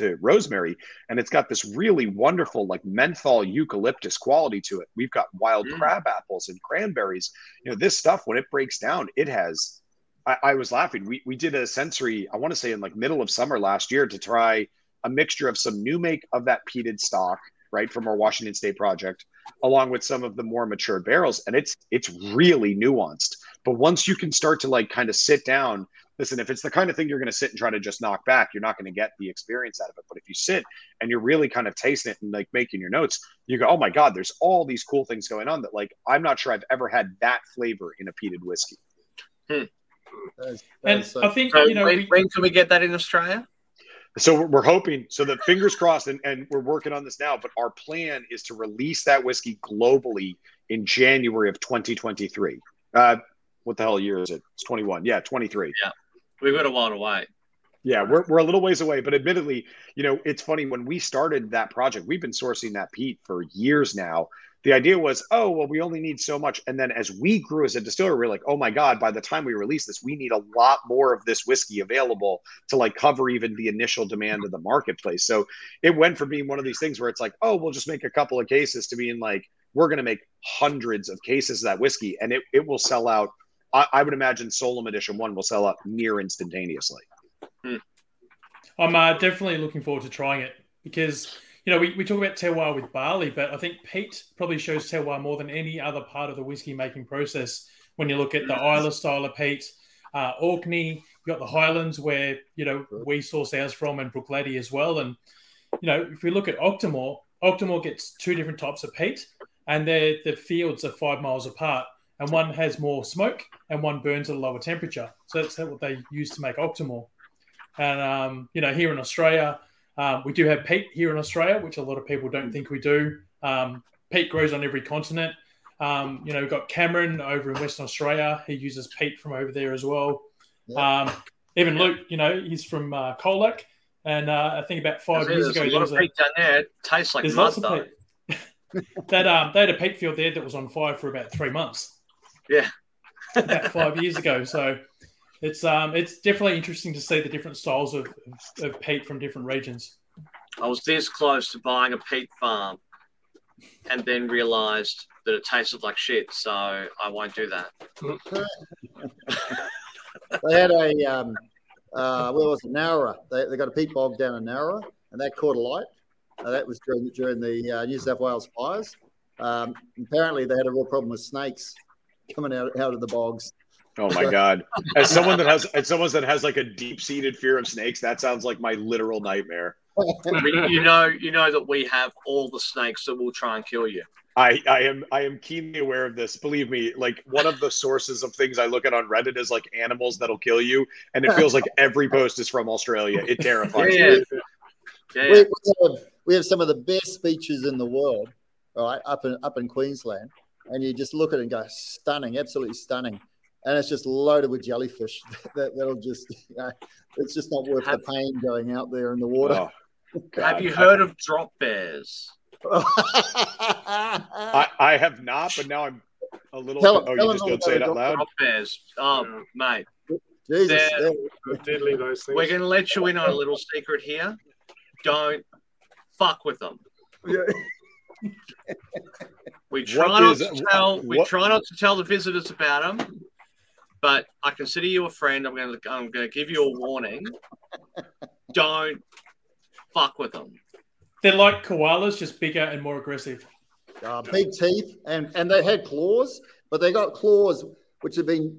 to rosemary, and it's got this really wonderful like menthol eucalyptus quality to it. We've got wild mm. crab apples and cranberries. You know, this stuff when it breaks down, it has. I, I was laughing. We we did a sensory. I want to say in like middle of summer last year to try a mixture of some new make of that peated stock, right, from our Washington State project, along with some of the more mature barrels, and it's it's really nuanced. But once you can start to like kind of sit down, listen, if it's the kind of thing you're going to sit and try to just knock back, you're not going to get the experience out of it. But if you sit and you're really kind of tasting it and like making your notes, you go, oh my God, there's all these cool things going on that like I'm not sure I've ever had that flavor in a peated whiskey. Hmm. and so, I think, so you know, when, we, when can we get that in Australia? So we're hoping, so the fingers crossed, and, and we're working on this now. But our plan is to release that whiskey globally in January of 2023. Uh, what the hell year is it? It's 21. Yeah, 23. Yeah, we've got a while away. Yeah, we're, we're a little ways away, but admittedly, you know, it's funny when we started that project, we've been sourcing that peat for years now the idea was, oh, well, we only need so much. And then as we grew as a distiller, we are like, oh my God, by the time we release this, we need a lot more of this whiskey available to like cover even the initial demand of the marketplace. So it went from being one of these things where it's like, oh, we'll just make a couple of cases to being like, we're going to make hundreds of cases of that whiskey and it, it will sell out. I, I would imagine Solum Edition 1 will sell out near instantaneously. Hmm. I'm uh, definitely looking forward to trying it because you know, we, we talk about terroir with barley, but I think peat probably shows terroir more than any other part of the whiskey making process. When you look at the Islay style of peat, uh, Orkney, you got the Highlands where, you know, we source ours from and Bruichladdich as well. And, you know, if we look at Octomore, Octomore gets two different types of peat and the fields are five miles apart and one has more smoke and one burns at a lower temperature. So that's what they use to make Octomore. And, um, you know, here in Australia, um, we do have peat here in Australia, which a lot of people don't think we do. Um, peat grows on every continent. Um, you know, we've got Cameron over in Western Australia. He uses peat from over there as well. Yeah. Um, even Luke, you know, he's from uh, Colac. And uh, I think about five years ago, a lot of peat down there. It tastes like mud, though. that um, they had a peat field there that was on fire for about three months. Yeah, about five years ago. So it's um it's definitely interesting to see the different styles of, of, of peat from different regions. I was this close to buying a peat farm and then realized that it tasted like shit, so I won't do that. they had a um, uh, where was it? Nowra. They, they got a peat bog down in Nowra, and that caught a light. Uh, that was during during the uh, New South Wales fires. Um, apparently, they had a real problem with snakes coming out out of the bogs. Oh my god! As someone that has, as someone that has like a deep-seated fear of snakes, that sounds like my literal nightmare. you know, you know that we have all the snakes that will try and kill you. I, I am I am keenly aware of this. Believe me, like one of the sources of things I look at on Reddit is like animals that'll kill you, and it feels like every post is from Australia. It terrifies yeah, me. Yeah. We, we, have, we have some of the best beaches in the world, right up in up in Queensland, and you just look at it and go, stunning, absolutely stunning and it's just loaded with jellyfish. that, will just, you know, it's just not worth have, the pain going out there in the water. Oh, have you heard of drop bears? I, I, have not, but now I'm a little. Tell, oh, you just don't say it out loud. Drop bears, um, mate. Jesus, deadly those things. We're going to let you in on a little secret here. Don't fuck with them. Yeah. We try what not is, to tell. What, we try not to tell the visitors about them but I consider you a friend. I'm going to I'm going to give you a warning. Don't fuck with them. They're like koalas, just bigger and more aggressive. Uh, big teeth, and and they had claws, but they got claws which have been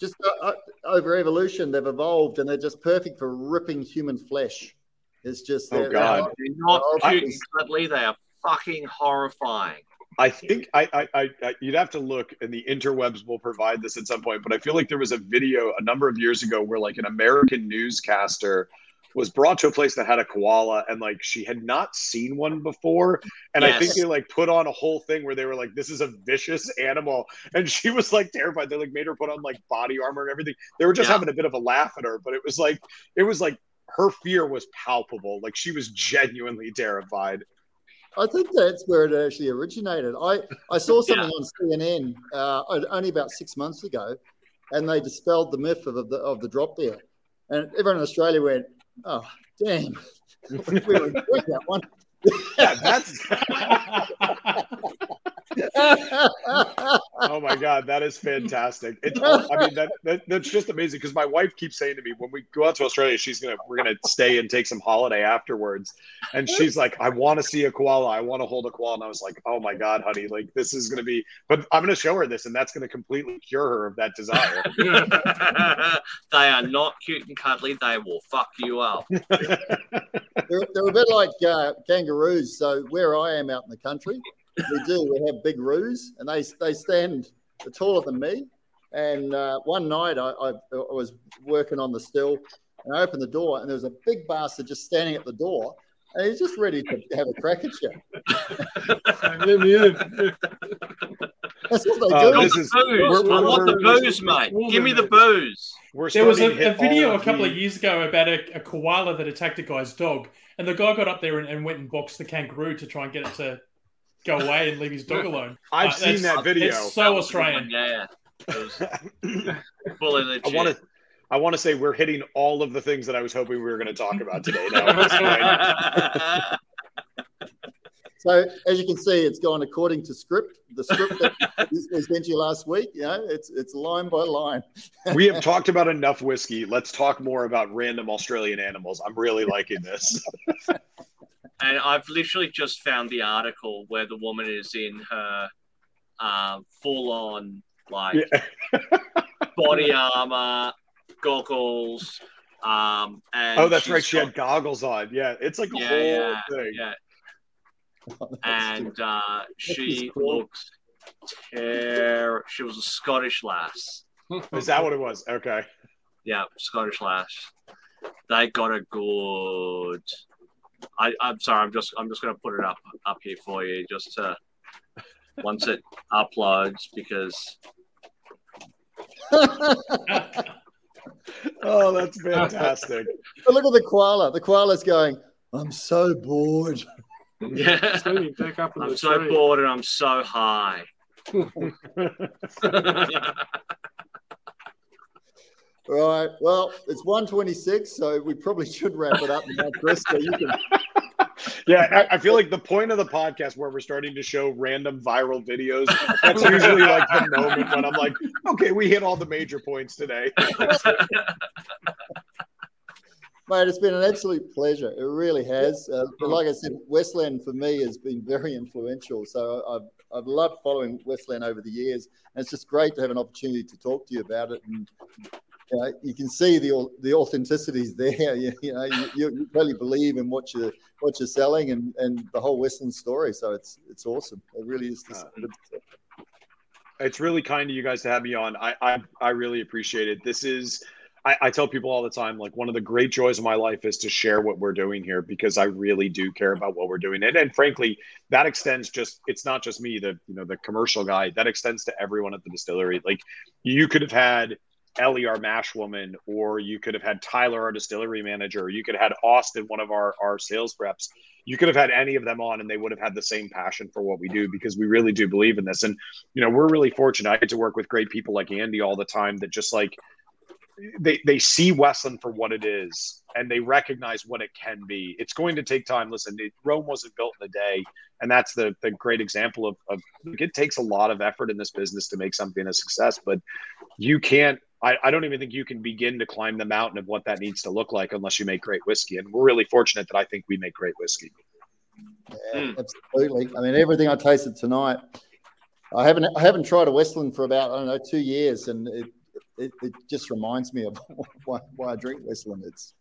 just uh, uh over evolution. They've evolved, and they're just perfect for ripping human flesh. It's just oh god, they're not cute, They are fucking horrifying. I think I, I, I, you'd have to look, and the interwebs will provide this at some point. But I feel like there was a video a number of years ago where like an American newscaster was brought to a place that had a koala, and like she had not seen one before. And yes. I think they like put on a whole thing where they were like, "This is a vicious animal," and she was like terrified. They like made her put on like body armor and everything. They were just yeah. having a bit of a laugh at her, but it was like it was like her fear was palpable. Like she was genuinely terrified. I think that's where it actually originated. I, I saw something yeah. on CNN uh, only about six months ago, and they dispelled the myth of the of the drop bear, and everyone in Australia went, "Oh, damn, we were that one. Yeah, that's. Oh my god, that is fantastic! It's, I mean, that, that that's just amazing because my wife keeps saying to me when we go out to Australia, she's gonna we're gonna stay and take some holiday afterwards, and she's like, "I want to see a koala, I want to hold a koala," and I was like, "Oh my god, honey, like this is gonna be," but I'm gonna show her this, and that's gonna completely cure her of that desire. they are not cute and cuddly; they will fuck you up. they're, they're a bit like uh, kangaroos. So where I am out in the country, we do. We have big roos, and they they stand taller than me. And uh, one night, I, I, I, was working on the still, and I opened the door, and there was a big bastard just standing at the door, and he's just ready to have a crack at you. Let me in. That's what they Uh, do. this is- booze. we're- I want the we're- booze, mate. Give me the booze. We're There was a, a video a couple the- of years ago about a, a koala that attacked a guy's dog, and the guy got up there and, and went and boxed the kangaroo to try and get it to go away and leave his dog alone. I've Uh, seen that video. It's so Australian. Yeah. It was fully legit. I want to. I want to say we're hitting all of the things that I was hoping we were going to talk about today. Now, at this point. So as you can see, it's gone according to script. The script that we sent you last week, you know, it's it's line by line. we have talked about enough whiskey. Let's talk more about random Australian animals. I'm really liking this. and I've literally just found the article where the woman is in her um, full-on like Yeah. body armor, goggles, um, and oh, that's right. She got- had goggles on. Yeah, it's like a Yeah, whole yeah, thing. yeah, That's and uh, she cool. looked ter- She was a Scottish lass. Is that what it was? Okay. Yeah, Scottish lass. They got a good. I, I'm sorry. I'm just. I'm just going to put it up up here for you, just to once it uploads because Oh, that's fantastic. But look at the koala. The koala's going. I'm so bored. Yeah, Sitting back up I'm so tree. bored and I'm so high. Right. Well, it's 126, so we probably should wrap it up now, Chris. So you can Yeah, I, I feel like the point of the podcast where we're starting to show random viral videos, that's usually like the moment when I'm like, okay, we hit all the major points today. Mate, it's been an absolute pleasure. It really has. Uh, like I said, Westland for me has been very influential. So I've, I've loved following Westland over the years. And it's just great to have an opportunity to talk to you about it. And you, know, you can see the the authenticity is there. You, you know, you, you you really believe in what you're what you're selling and, and the whole Westland story. So it's it's awesome. It really is. Just, it's really kind of you guys to have me on. I I, I really appreciate it. This is I, I tell people all the time, like one of the great joys of my life is to share what we're doing here because I really do care about what we're doing. And, and frankly, that extends just it's not just me, the you know, the commercial guy, that extends to everyone at the distillery. Like you could have had Ellie, our mash woman, or you could have had Tyler, our distillery manager, or you could have had Austin, one of our, our sales reps. You could have had any of them on and they would have had the same passion for what we do because we really do believe in this. And, you know, we're really fortunate. I get to work with great people like Andy all the time that just like they, they see Westland for what it is and they recognize what it can be. It's going to take time. Listen, it, Rome wasn't built in a day. And that's the, the great example of, of it takes a lot of effort in this business to make something a success, but you can't I, I, don't even think you can begin to climb the mountain of what that needs to look like unless you make great whiskey. And we're really fortunate that I think we make great whiskey. Yeah, mm. absolutely. I mean, everything I tasted tonight, I haven't I haven't tried a Westland for about I don't know two years, and it it, it just reminds me of why, why I drink Westland. It's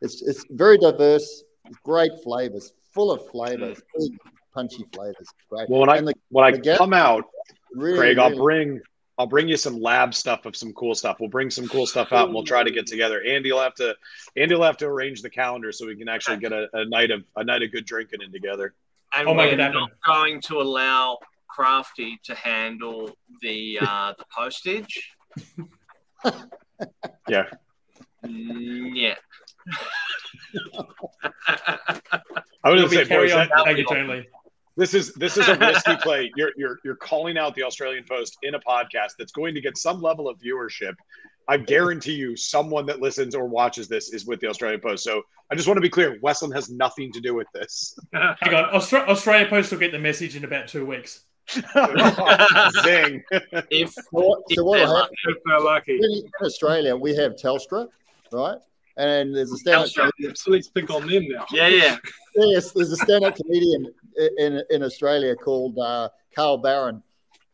it's it's very diverse, great flavors, full of flavors, big punchy flavors. Great. Well, when I the, when I gap, come out, really, Craig, I'll really, bring I'll bring you some lab stuff of some cool stuff. We'll bring some cool stuff out and we'll try to get together. Andy will have to Andy will have to arrange the calendar so we can actually get a, a night of a night of good drinking in together. And Oh we're God, not going to allow Crafty to handle the uh, the postage. Yeah. Yeah. I was It'll gonna be say, carry boys, on that- baggage only. this is this is a risky play. You're you're you're calling out the Australian Post in a podcast that's going to get some level of viewership. I guarantee you, someone that listens or watches this is with the Australian Post. So I just want to be clear: Westland has nothing to do with this. Hang on, Austra- Australia Post will get the message in about two weeks. Zing! If, So, if so what they're will happen lucky. If they're lucky. in in Australia, we have Telstra, right? And there's a stand-up Telstra. So let's pick on them now. Yeah, yeah. Yes, there's a stand-up comedian in in Australia called uh, Carl Barron.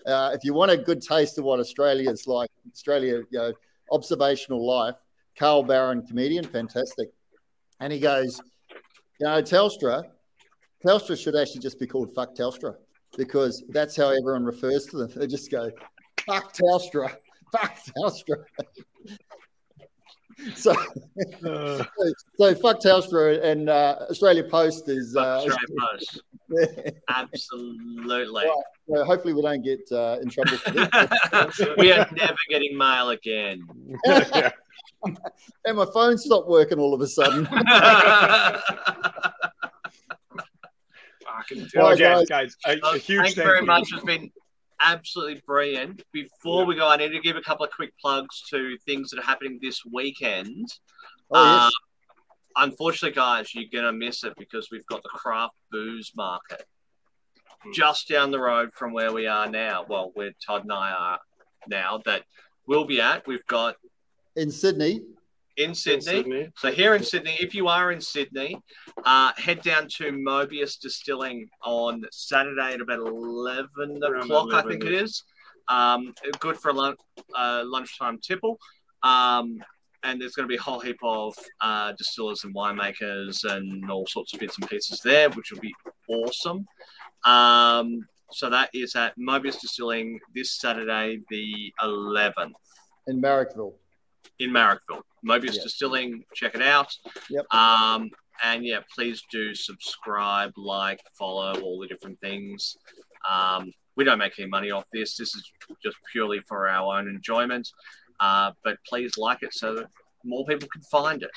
Uh, if you want a good taste of what Australia is like, Australia, you know, observational life, Carl Barron, comedian, fantastic. And he goes, you know, Telstra, Telstra should actually just be called Fuck Telstra because that's how everyone refers to them. They just go, Fuck Telstra, Fuck Telstra. so, Uh, so fuck Telstra and uh, Australia Post is. Uh, Australia Post. Absolutely. Well, hopefully, we don't get uh, in trouble for this. we are never getting mail again. and my phone stopped working all of a sudden. Fucking Well, Well, again, guys, a, a huge Thank you very you. much. It's been absolutely brilliant. Before we go, I need to give a couple of quick plugs to things that are happening this weekend. Oh, Uh, yes. unfortunately, guys, you're going to miss it because we've got the craft booze market just down the road from where we are now. Well, where Todd and I are now, that we'll be at. We've got in Sydney. In Sydney. Sydney. So here in Sydney, if you are in Sydney, uh, head down to Mobius Distilling on Saturday at about eleven Around o'clock, I think yeah. it is. Um, good for a lun- uh, lunchtime tipple. Um, and there's going to be a whole heap of uh, distillers and winemakers and all sorts of bits and pieces there, which will be awesome. Um, so that is at Mobius Distilling this Saturday, the 11th in Marrickville. in Marrickville. Mobius. Distilling, check it out. Yep. Um, and yeah, please do subscribe, like, follow all the different things. Um, we don't make any money off this. This is just purely for our own enjoyment. Uh, but please like it so that more people can find it.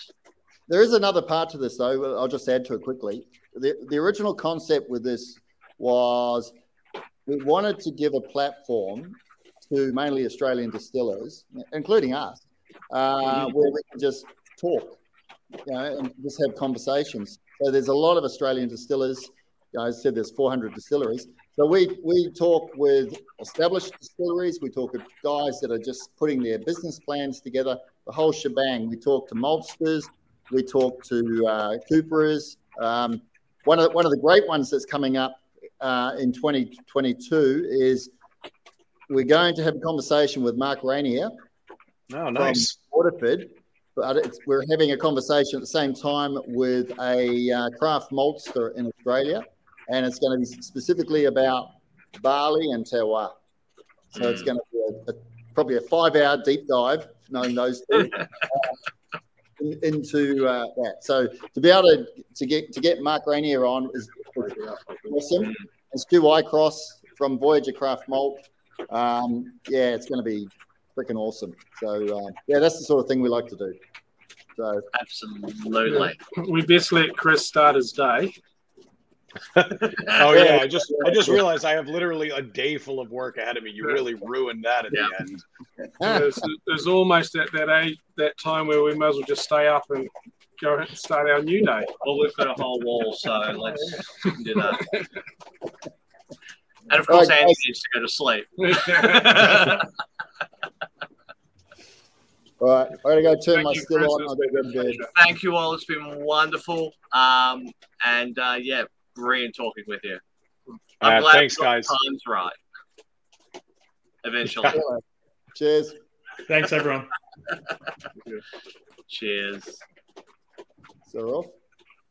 There is another part to this, though. I'll just add to it quickly. The, the original concept with this was we wanted to give a platform to mainly Australian distillers, including us, uh, where we can just talk, you know, and just have conversations. So there's a lot of Australian distillers. You know, I said there's 400 distilleries. So we we talk with established distilleries. We talk with guys that are just putting their business plans together. The whole shebang. We talk to maltsters. We talk to uh, cooperers. Um, one of the, one of the great ones that's coming up uh, in 2022 is we're going to have a conversation with Mark Reynier Oh, nice. Waterford, but we're having a conversation at the same time with a uh, craft maltster in Australia, and it's going to be specifically about barley and terroir. So it's going to be a, a, probably a five-hour deep dive, knowing those two, uh, in, into uh, that. So to be able to, to get to get Mark Reynier on is awesome. It's Stu Cross from Voyager Craft Malt. Um, yeah, it's going to be freaking awesome. So uh, yeah, that's the sort of thing we like to do. So Absolutely. We best let Chris start his day. Oh yeah, I just I just realized I have literally a day full of work ahead of me. You really ruined that at Yeah. the end. There's, there's almost at that age, that time where we might as well just stay up and go and start our new day. Well, we've got a whole wall, so let's do that. And of course, right, Andy needs to go to sleep. all right, I gotta go turn Thank my you, still Chris. on. It's I'll been go a to bed. pleasure. Thank you all. It's been wonderful. Um, and uh, yeah, brilliant talking with you. I'm Uh, glad thanks, guys. Times right. Eventually. Cheers. Thanks, everyone. Cheers. So off.